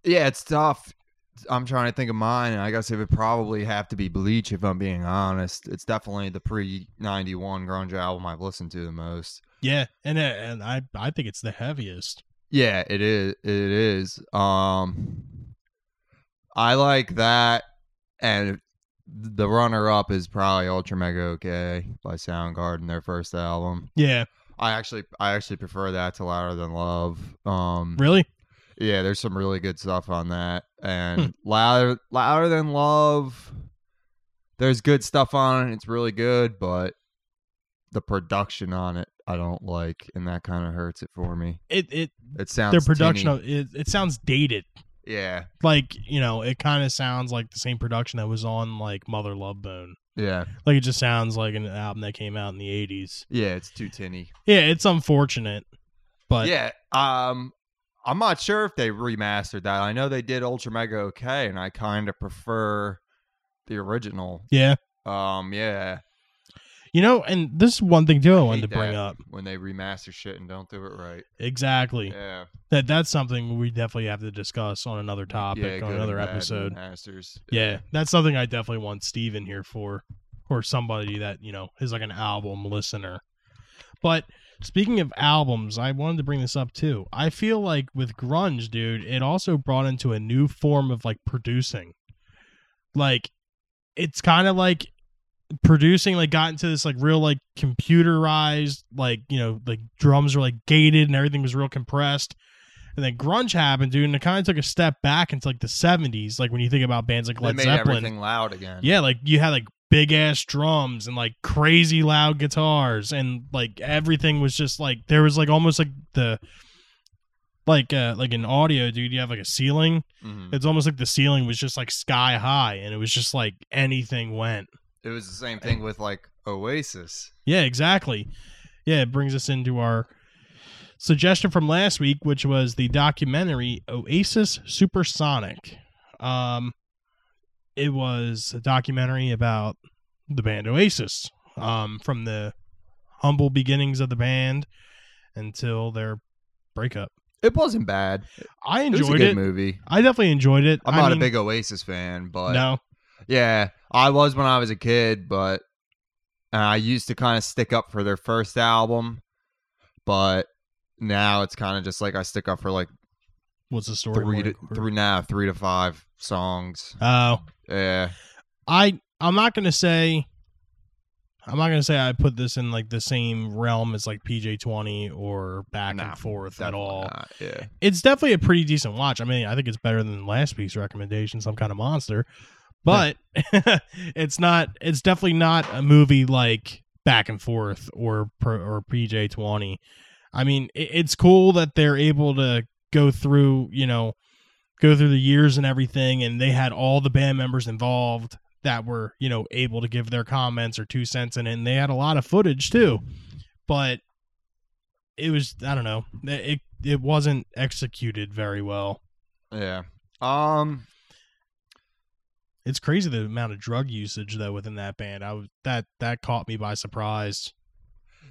[SPEAKER 3] Yeah, it's tough. I'm trying to think of mine, and I guess it would probably have to be Bleach if I'm being honest. It's definitely the pre ninety one grunge album I've listened to the most.
[SPEAKER 2] Yeah, and uh, and I I think it's the heaviest.
[SPEAKER 3] Yeah, it is. It is. Um, I like that, and the runner up is probably Ultra Mega OK by Soundgarden, their first album.
[SPEAKER 2] Yeah,
[SPEAKER 3] I actually, I actually prefer that to Louder Than Love. Um,
[SPEAKER 2] really?
[SPEAKER 3] yeah, there's some really good stuff on that, and
[SPEAKER 2] Hmm.
[SPEAKER 3] Louder, Louder Than Love. There's good stuff on it. It's really good, but the production on it, I don't like, and that kind of hurts it for me.
[SPEAKER 2] It it
[SPEAKER 3] It sounds
[SPEAKER 2] their production
[SPEAKER 3] tinny.
[SPEAKER 2] of it, it sounds dated.
[SPEAKER 3] yeah,
[SPEAKER 2] Like you know, it kind of sounds like the same production that was on like Mother Love Bone.
[SPEAKER 3] yeah,
[SPEAKER 2] Like it just sounds like an album that came out in the '80s.
[SPEAKER 3] yeah. It's too tinny.
[SPEAKER 2] Yeah, it's unfortunate, but
[SPEAKER 3] yeah, um, I'm not sure if they remastered that. I know they did Ultra Mega OK, and I kind of prefer the original.
[SPEAKER 2] yeah.
[SPEAKER 3] Um, yeah,
[SPEAKER 2] You know, and this is one thing too I wanted to bring up.
[SPEAKER 3] when they remaster shit and don't do it right.
[SPEAKER 2] Exactly.
[SPEAKER 3] Yeah,
[SPEAKER 2] That that's something we definitely have to discuss on another topic
[SPEAKER 3] yeah,
[SPEAKER 2] on another episode.
[SPEAKER 3] remasters.
[SPEAKER 2] Yeah, that's something I definitely want Steven here for, or somebody that you know is like an album listener. But speaking of albums, I wanted to bring this up too. I feel like with grunge, dude, it also brought into a new form of like producing. Like, it's kind of like producing like got into this like real like computerized like you know like drums are like gated and everything was real compressed and then grunge happened dude and it kind of took a step back into like the 70s like when you think about bands like led
[SPEAKER 3] made
[SPEAKER 2] zeppelin
[SPEAKER 3] everything loud again.
[SPEAKER 2] yeah like you had like big ass drums and like crazy loud guitars and like everything was just like there was like almost like the like uh like an audio dude you have like a ceiling
[SPEAKER 3] Mhm.
[SPEAKER 2] it's almost like the ceiling was just like sky high and it was just like anything went
[SPEAKER 3] It was the same thing with like Oasis.
[SPEAKER 2] Yeah, exactly. Yeah, it brings us into our suggestion from last week, which was the documentary Oasis Supersonic. Um, it was a documentary about the band Oasis, um, from the humble beginnings of the band until their breakup.
[SPEAKER 3] It wasn't bad.
[SPEAKER 2] I
[SPEAKER 3] It was a
[SPEAKER 2] enjoyed
[SPEAKER 3] good
[SPEAKER 2] it.
[SPEAKER 3] movie.
[SPEAKER 2] I definitely enjoyed it.
[SPEAKER 3] I'm
[SPEAKER 2] I
[SPEAKER 3] not
[SPEAKER 2] mean,
[SPEAKER 3] a big Oasis fan, but
[SPEAKER 2] no.
[SPEAKER 3] Yeah, I was when I was a kid. But uh, I used to kind of stick up for their first album, but now it's kind of just like I stick up for like
[SPEAKER 2] What's the story?
[SPEAKER 3] three to three now three to five songs.
[SPEAKER 2] Oh,
[SPEAKER 3] Yeah,
[SPEAKER 2] I I'm not gonna say I'm not gonna say I put this in like the same realm as like PJ twenty or back
[SPEAKER 3] Nah,
[SPEAKER 2] and forth at all.
[SPEAKER 3] not, Yeah,
[SPEAKER 2] It's definitely a pretty decent watch. I mean, I think it's better than last week's recommendation, some kind of monster. But it's not. It's definitely not a movie like back and forth or or PJ twenty. I mean, it, it's cool that they're able to go through, you know, go through the years and everything, and they had all the band members involved that were, you know, able to give their comments or two cents in it, and they had a lot of footage too. But it was, I don't know, it it wasn't executed very well.
[SPEAKER 3] yeah. Um,
[SPEAKER 2] It's crazy the amount of drug usage though within that band. I that that caught me by surprise.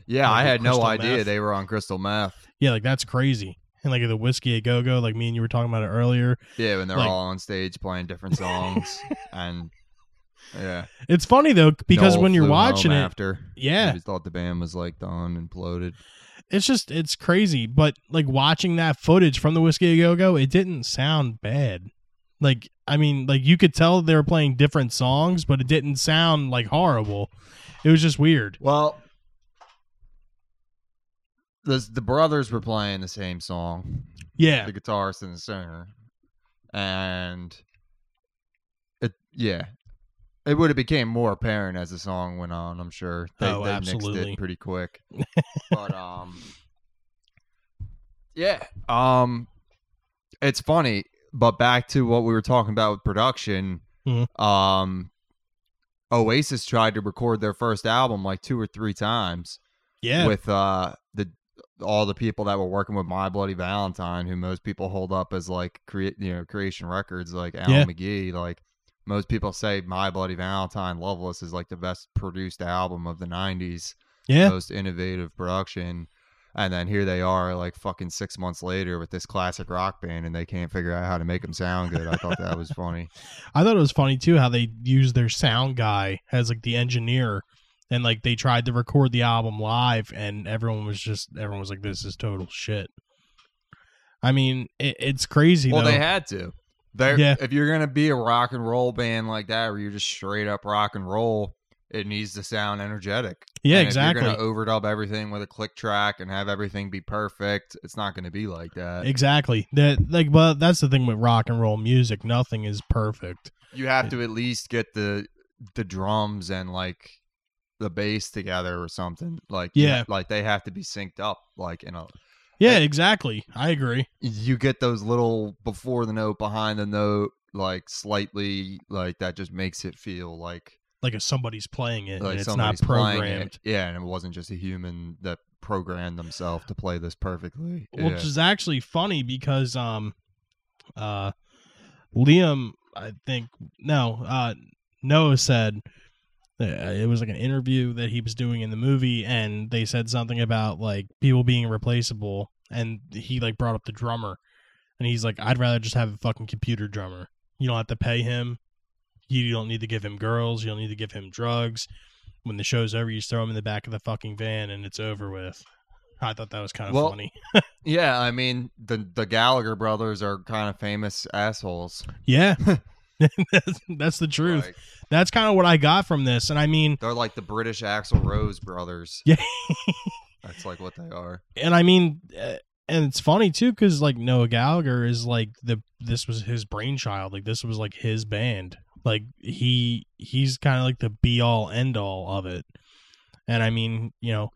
[SPEAKER 3] yeah,
[SPEAKER 2] Like
[SPEAKER 3] I had no idea
[SPEAKER 2] meth.
[SPEAKER 3] they were on crystal meth.
[SPEAKER 2] Yeah, like that's crazy. And like the whiskey a go go, like me and you were talking about it earlier.
[SPEAKER 3] Yeah, when they're
[SPEAKER 2] Like-
[SPEAKER 3] all on stage playing different songs, and yeah,
[SPEAKER 2] It's funny though because
[SPEAKER 3] Noel
[SPEAKER 2] when you're watching it,
[SPEAKER 3] after,
[SPEAKER 2] yeah,
[SPEAKER 3] he thought the band was like done and imploded.
[SPEAKER 2] it's just it's crazy. But like watching that footage from the whiskey a go go, it didn't sound bad. Like I mean, like you could tell they were playing different songs, but it didn't sound like horrible. It was just weird.
[SPEAKER 3] Well, the the brothers were playing the same song,
[SPEAKER 2] Yeah,
[SPEAKER 3] the guitarist and the singer, and it yeah, it would have became more apparent as the song went on. I'm sure they,
[SPEAKER 2] Oh,
[SPEAKER 3] they mixed it pretty quick, but um, yeah, um, it's funny. But back to what we were talking about with production,
[SPEAKER 2] Mhm.
[SPEAKER 3] um, Oasis tried to record their first album like two or three times
[SPEAKER 2] Yeah.
[SPEAKER 3] with uh the all the people that were working with My Bloody Valentine, who most people hold up as like create you know Creation Records, like Alan
[SPEAKER 2] Yeah.
[SPEAKER 3] McGee. Like most people say, My Bloody Valentine, Loveless is like the best produced album of the '90s,
[SPEAKER 2] yeah.
[SPEAKER 3] most innovative production. And then here they are, like fucking six months later, with this classic rock band, and they can't figure out how to make them sound good. I thought that was funny.
[SPEAKER 2] I thought it was funny too how they used their sound guy as like the engineer and like they tried to record the album live and everyone was just everyone was like this is total shit. I mean, it, it's crazy
[SPEAKER 3] Well,
[SPEAKER 2] though.
[SPEAKER 3] they had to. They
[SPEAKER 2] Yeah.
[SPEAKER 3] if you're gonna be a rock and roll band like that, where you're just straight up rock and roll, it needs to sound energetic.
[SPEAKER 2] yeah,
[SPEAKER 3] And
[SPEAKER 2] exactly.
[SPEAKER 3] If you're gonna overdub everything with a click track and have everything be perfect, it's not gonna be like that.
[SPEAKER 2] Exactly. That like but that's the thing with rock and roll music. Nothing is perfect.
[SPEAKER 3] You have to at least get the the drums and like the bass together or something. Like you-
[SPEAKER 2] Yeah.
[SPEAKER 3] like they have to be synced up. Like you know,
[SPEAKER 2] Yeah,
[SPEAKER 3] Like-
[SPEAKER 2] exactly. I agree.
[SPEAKER 3] you get those little before the note, behind the note, like slightly like that just makes it feel like
[SPEAKER 2] Like if somebody's playing it
[SPEAKER 3] like
[SPEAKER 2] and it's not programmed.
[SPEAKER 3] it. Yeah, and it wasn't just a human that programmed themselves to play this perfectly.
[SPEAKER 2] Which is actually funny because um uh Liam I think no, uh Noel said uh, it was like an interview that he was doing in the movie and they said something about like people being replaceable and he like brought up the drummer and he's like I'd rather just have a fucking computer drummer. You don't have to pay him. You don't need to give him girls, you don't need to give him drugs. When the show's over, you just throw him in the back of the fucking van and it's over with. I thought that was kind of
[SPEAKER 3] Well,
[SPEAKER 2] funny.
[SPEAKER 3] yeah, I mean the the Gallagher brothers are kind of famous assholes.
[SPEAKER 2] Yeah. that's, that's the truth.
[SPEAKER 3] Like,
[SPEAKER 2] That's kind of what I got from this. And I mean,
[SPEAKER 3] they're like the British Axl Rose brothers.
[SPEAKER 2] Yeah.
[SPEAKER 3] That's like what they are.
[SPEAKER 2] and I mean, uh, and it's funny too because like Noel Gallagher is like the this was his brainchild. Like this was like his band. Like he he's kind of like the be all end all of it. And I mean, you know,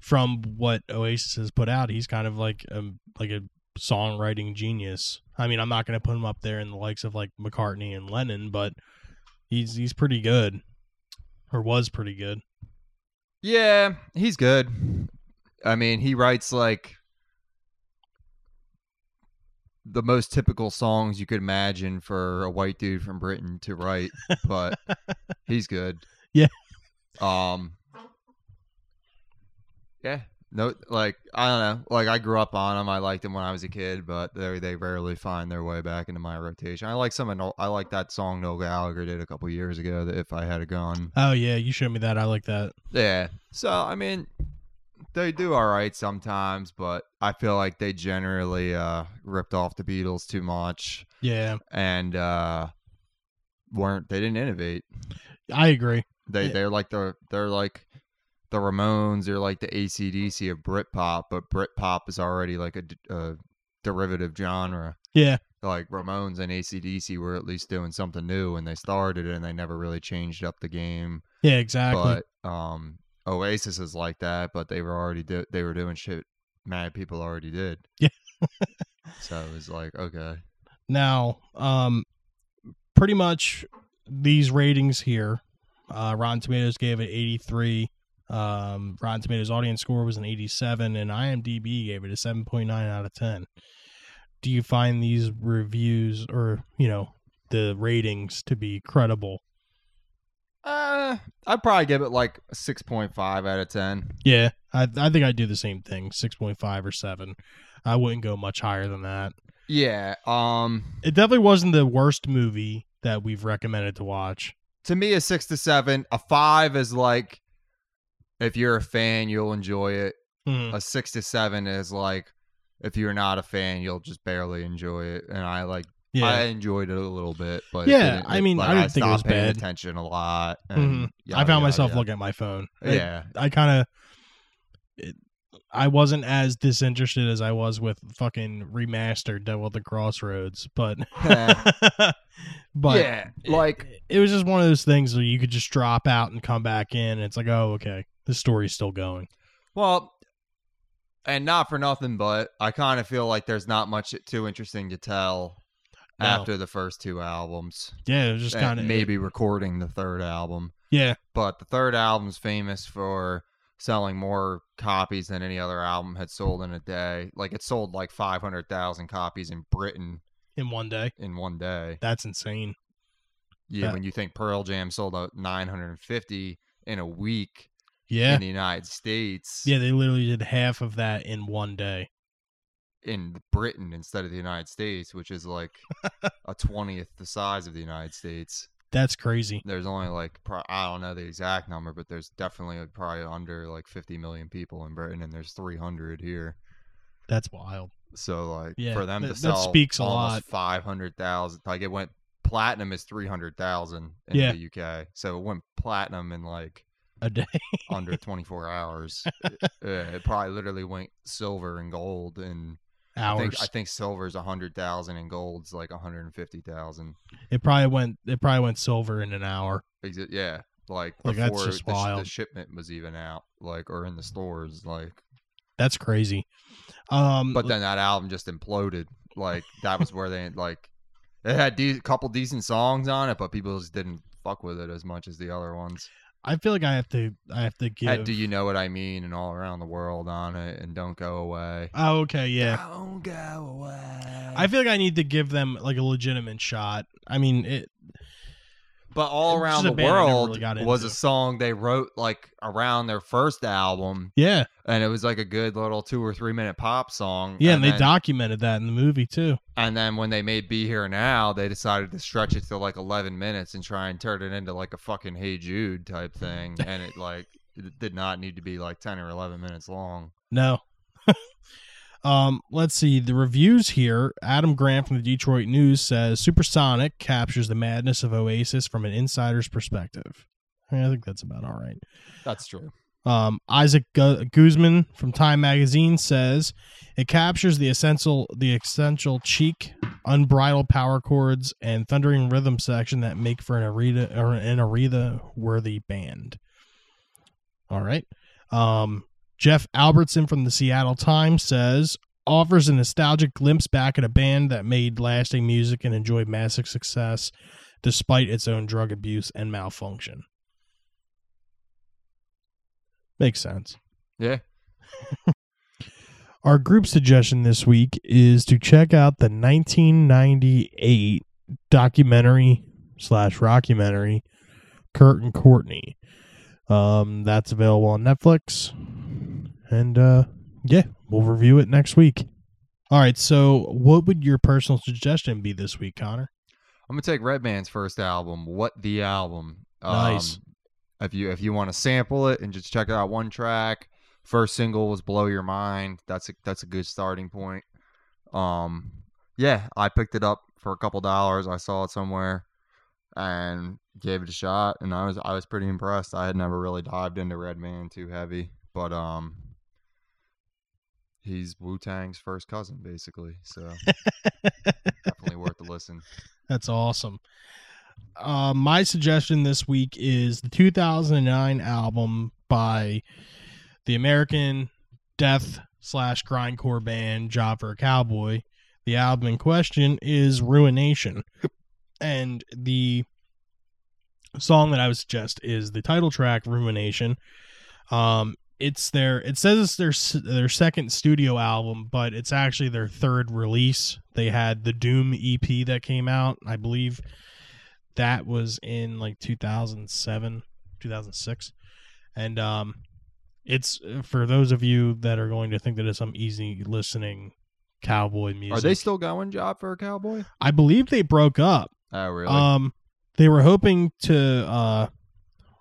[SPEAKER 2] from what Oasis has put out, he's kind of like a like a songwriting genius. I mean, I'm not going to put him up there in the likes of like McCartney and Lennon, but he's he's pretty good, or was pretty good.
[SPEAKER 3] Yeah, he's good. I mean, he writes like the most typical songs you could imagine for a white dude from Britain to write, but he's good.
[SPEAKER 2] Yeah.
[SPEAKER 3] Um Yeah. No like I don't know. Like I grew up on them. I liked them when I was a kid, but they they rarely find their way back into my rotation. I like some I like that song Noel Gallagher did a couple years ago, that if I had a gun.
[SPEAKER 2] Oh yeah, you showed me that. I like that.
[SPEAKER 3] Yeah. So I mean, they do all right sometimes, but I feel like they generally uh, ripped off the Beatles too much
[SPEAKER 2] Yeah,
[SPEAKER 3] and uh, weren't. They didn't innovate.
[SPEAKER 2] I agree.
[SPEAKER 3] They
[SPEAKER 2] Yeah.
[SPEAKER 3] they're like the they're like the Ramones. They're like the ACDC of Britpop, but Britpop is already like a derivative genre.
[SPEAKER 2] Yeah,
[SPEAKER 3] Like Ramones and ACDC were at least doing something new when they started, and they never really changed up the game.
[SPEAKER 2] yeah, exactly.
[SPEAKER 3] But um, Oasis is like that, but they were already do- they were doing shit mad people already did.
[SPEAKER 2] Yeah.
[SPEAKER 3] so it was like okay,
[SPEAKER 2] now, um, pretty much these ratings here, uh, Rotten Tomatoes gave it 83. Um, Rotten Tomatoes audience score was an 87, and IMDb gave it a 7.9 out of 10. Do you find these reviews or you know the ratings to be credible?
[SPEAKER 3] Uh, I'd probably give it like a six point five out of ten.
[SPEAKER 2] Yeah, I I think I'd do the same thing, 6.5 or 7. I wouldn't go much higher than that.
[SPEAKER 3] Yeah. Um,
[SPEAKER 2] It definitely wasn't the worst movie that we've recommended to watch.
[SPEAKER 3] to me, a six to seven. A five is like if you're a fan, you'll enjoy it.
[SPEAKER 2] Mhm.
[SPEAKER 3] A six to seven is like if you're not a fan, you'll just barely enjoy it. And I like
[SPEAKER 2] Yeah,
[SPEAKER 3] I enjoyed it a little bit, but
[SPEAKER 2] Yeah, I mean,
[SPEAKER 3] like,
[SPEAKER 2] I didn't think it was
[SPEAKER 3] stopped paying
[SPEAKER 2] bad.
[SPEAKER 3] Attention a lot.
[SPEAKER 2] Mhm.
[SPEAKER 3] And
[SPEAKER 2] I found
[SPEAKER 3] yada,
[SPEAKER 2] myself
[SPEAKER 3] yada.
[SPEAKER 2] looking at my phone.
[SPEAKER 3] Yeah,
[SPEAKER 2] I, kind of, I wasn't as disinterested as I was with fucking remastered Devil at the Crossroads, but, but
[SPEAKER 3] yeah,
[SPEAKER 2] it-
[SPEAKER 3] like
[SPEAKER 2] it, was just one of those things where you could just drop out and come back in. And it's like, oh, okay, the story's still going.
[SPEAKER 3] well, and not for nothing, but I kind of feel like there's not much too interesting to tell
[SPEAKER 2] No.
[SPEAKER 3] after the first two albums.
[SPEAKER 2] Yeah, it was just
[SPEAKER 3] eh,
[SPEAKER 2] kind of
[SPEAKER 3] maybe recording the third album.
[SPEAKER 2] Yeah,
[SPEAKER 3] But the third album's famous for selling more copies than any other album had sold in a day. Like it sold like 500,000 copies in Britain
[SPEAKER 2] in one day.
[SPEAKER 3] in one day.
[SPEAKER 2] That's insane.
[SPEAKER 3] Yeah,
[SPEAKER 2] That-
[SPEAKER 3] when you think Pearl Jam sold out 950 in a week
[SPEAKER 2] Yeah,
[SPEAKER 3] in the United States,
[SPEAKER 2] yeah, they literally did half of that in one day.
[SPEAKER 3] In Britain instead of the United States, which is like a 20th the size of the United States.
[SPEAKER 2] That's crazy.
[SPEAKER 3] There's only like, I don't know the exact number, but there's definitely probably under like 50 million people in Britain, and there's 300 here.
[SPEAKER 2] That's wild.
[SPEAKER 3] So like
[SPEAKER 2] Yeah,
[SPEAKER 3] for them
[SPEAKER 2] that-
[SPEAKER 3] to
[SPEAKER 2] that
[SPEAKER 3] sell
[SPEAKER 2] speaks a
[SPEAKER 3] almost
[SPEAKER 2] lot.
[SPEAKER 3] five hundred thousand, like it went platinum is three hundred thousand in
[SPEAKER 2] Yeah.
[SPEAKER 3] the UK, so it went platinum in like
[SPEAKER 2] A day.
[SPEAKER 3] under twenty four hours. it, it probably literally went silver and gold, and I think I think silver's a hundred thousand and gold's like a hundred and fifty thousand.
[SPEAKER 2] it probably went. It probably went silver in an hour.
[SPEAKER 3] Exi- Yeah, like
[SPEAKER 2] Like,
[SPEAKER 3] before the, the shipment was even out, like or in the stores, like.
[SPEAKER 2] That's crazy. Um,
[SPEAKER 3] But then that album just imploded. Like that was where they like it had a de- couple decent songs on it, but people just didn't fuck with it as much as the other ones.
[SPEAKER 2] I feel like I have to. I have to give.
[SPEAKER 3] Do You Know What I Mean and All Around the World on it and Don't Go Away.
[SPEAKER 2] oh, okay, yeah.
[SPEAKER 3] Don't go away.
[SPEAKER 2] I feel like I need to give them like a legitimate shot. I mean, it.
[SPEAKER 3] But All Around the
[SPEAKER 2] band I never
[SPEAKER 3] World
[SPEAKER 2] really
[SPEAKER 3] was a song they wrote like around their first album,
[SPEAKER 2] Yeah,
[SPEAKER 3] and it was like a good little two or three minute pop song.
[SPEAKER 2] yeah, and, they
[SPEAKER 3] then-
[SPEAKER 2] documented that in the movie too.
[SPEAKER 3] And then when they made Be Here Now, they decided to stretch it to like 11 minutes and try and turn it into like a fucking Hey Jude type thing. And it like it did not need to be like 10 or 11 minutes long.
[SPEAKER 2] No. Um, let's see the reviews here. Adam Grant from the Detroit News says Supersonic captures the madness of Oasis from an insider's perspective. I think that's about all right.
[SPEAKER 3] That's true.
[SPEAKER 2] Um, Isaac Gu- Guzman from Time Magazine says it captures the essential, the essential cheek, unbridled power chords, and thundering rhythm section that make for an arena or an arena worthy band. All right. Um, Jeff Albertson from the Seattle Times says offers a nostalgic glimpse back at a band that made lasting music and enjoyed massive success despite its own drug abuse and malfunction. Makes sense.
[SPEAKER 3] Yeah.
[SPEAKER 2] Our group suggestion this week is to check out the 1998 documentary slash rockumentary Kurt and Courtney. Um, that's available on Netflix, and uh, yeah, we'll review it next week. All right, so what would your personal suggestion be this week, Connor?
[SPEAKER 3] I'm going to take Redman's first album, What the Album.
[SPEAKER 2] Nice.
[SPEAKER 3] Um, if you if you want to sample it and just check out one track, first single was Blow Your Mind. That's a that's a good starting point. Um yeah, I picked it up for a couple dollars. I saw it somewhere and gave it a shot and I was I was pretty impressed. I had never really dived into Redman too heavy, but um he's Wu-Tang's first cousin basically. So definitely worth a listen.
[SPEAKER 2] That's awesome. Uh, my suggestion this week is the 2009 album by the American death slash grindcore band Job for a Cowboy. The album in question is Ruination, and the song that I would suggest is the title track Ruination. Um, it's their it says it's their their second studio album, but it's actually their third release. They had the Doom EP that came out, I believe that was in like 2007, 2006. And um it's for those of you that are going to think that it's some easy listening cowboy music.
[SPEAKER 3] Are they still going job for a cowboy?
[SPEAKER 2] I believe they broke up.
[SPEAKER 3] Oh really?
[SPEAKER 2] Um, they were hoping to uh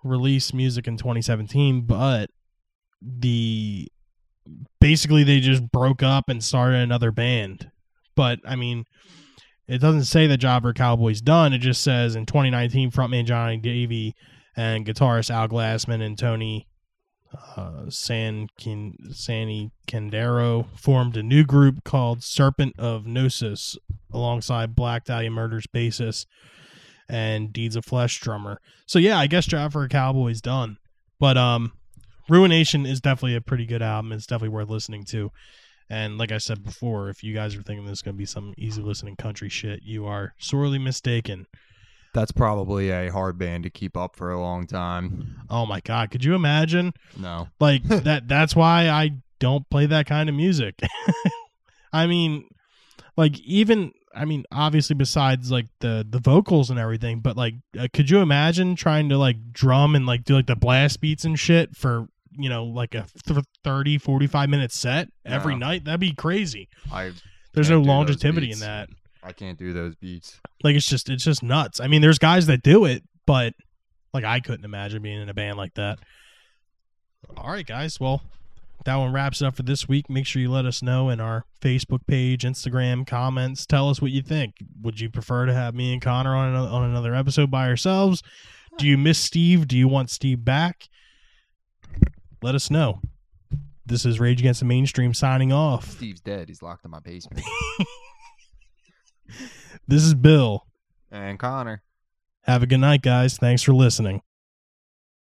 [SPEAKER 2] release music in 2017, but the basically they just broke up and started another band. But I mean, it doesn't say that Jobber Cowboy's done. It just says in 2019, frontman Jonny Davy and guitarist Al Glassman and Tony uh, San Kin- Sanny Candero formed a new group called Serpent of Gnosis alongside Black Dahlia Murders bassist and Deeds of Flesh drummer. So yeah, I guess Job Cowboy's done. But um Ruination is definitely a pretty good album. It's definitely worth listening to. And like I said before, if you guys are thinking this is going to be some easy listening country shit, you are sorely mistaken.
[SPEAKER 3] That's probably a hard band to keep up for a long time.
[SPEAKER 2] Oh my god, could you imagine?
[SPEAKER 3] No.
[SPEAKER 2] Like that that's why I don't play that kind of music. I mean, like even I mean, obviously besides like the the vocals and everything, but like uh, could you imagine trying to like drum and like do like the blast beats and shit for, you know, like a th- 30 45 minute set every
[SPEAKER 3] No.
[SPEAKER 2] night? That'd be crazy.
[SPEAKER 3] I
[SPEAKER 2] There's no longevity in that.
[SPEAKER 3] I can't do those beats.
[SPEAKER 2] Like it's just it's just nuts. I mean, there's guys that do it, but like I couldn't imagine being in a band like that. All right, guys. Well, that one wraps it up for this week. Make sure you let us know in our Facebook page, Instagram comments. Tell us what you think. Would you prefer to have me and Connor on another, on another episode by ourselves? Do you miss Steve? Do you want Steve back? Let us know. This is Rage Against the Mainstream signing off.
[SPEAKER 3] Steve's dead. He's locked in my basement.
[SPEAKER 2] This is Bill.
[SPEAKER 3] and Connor.
[SPEAKER 2] Have a good night, guys. Thanks for listening.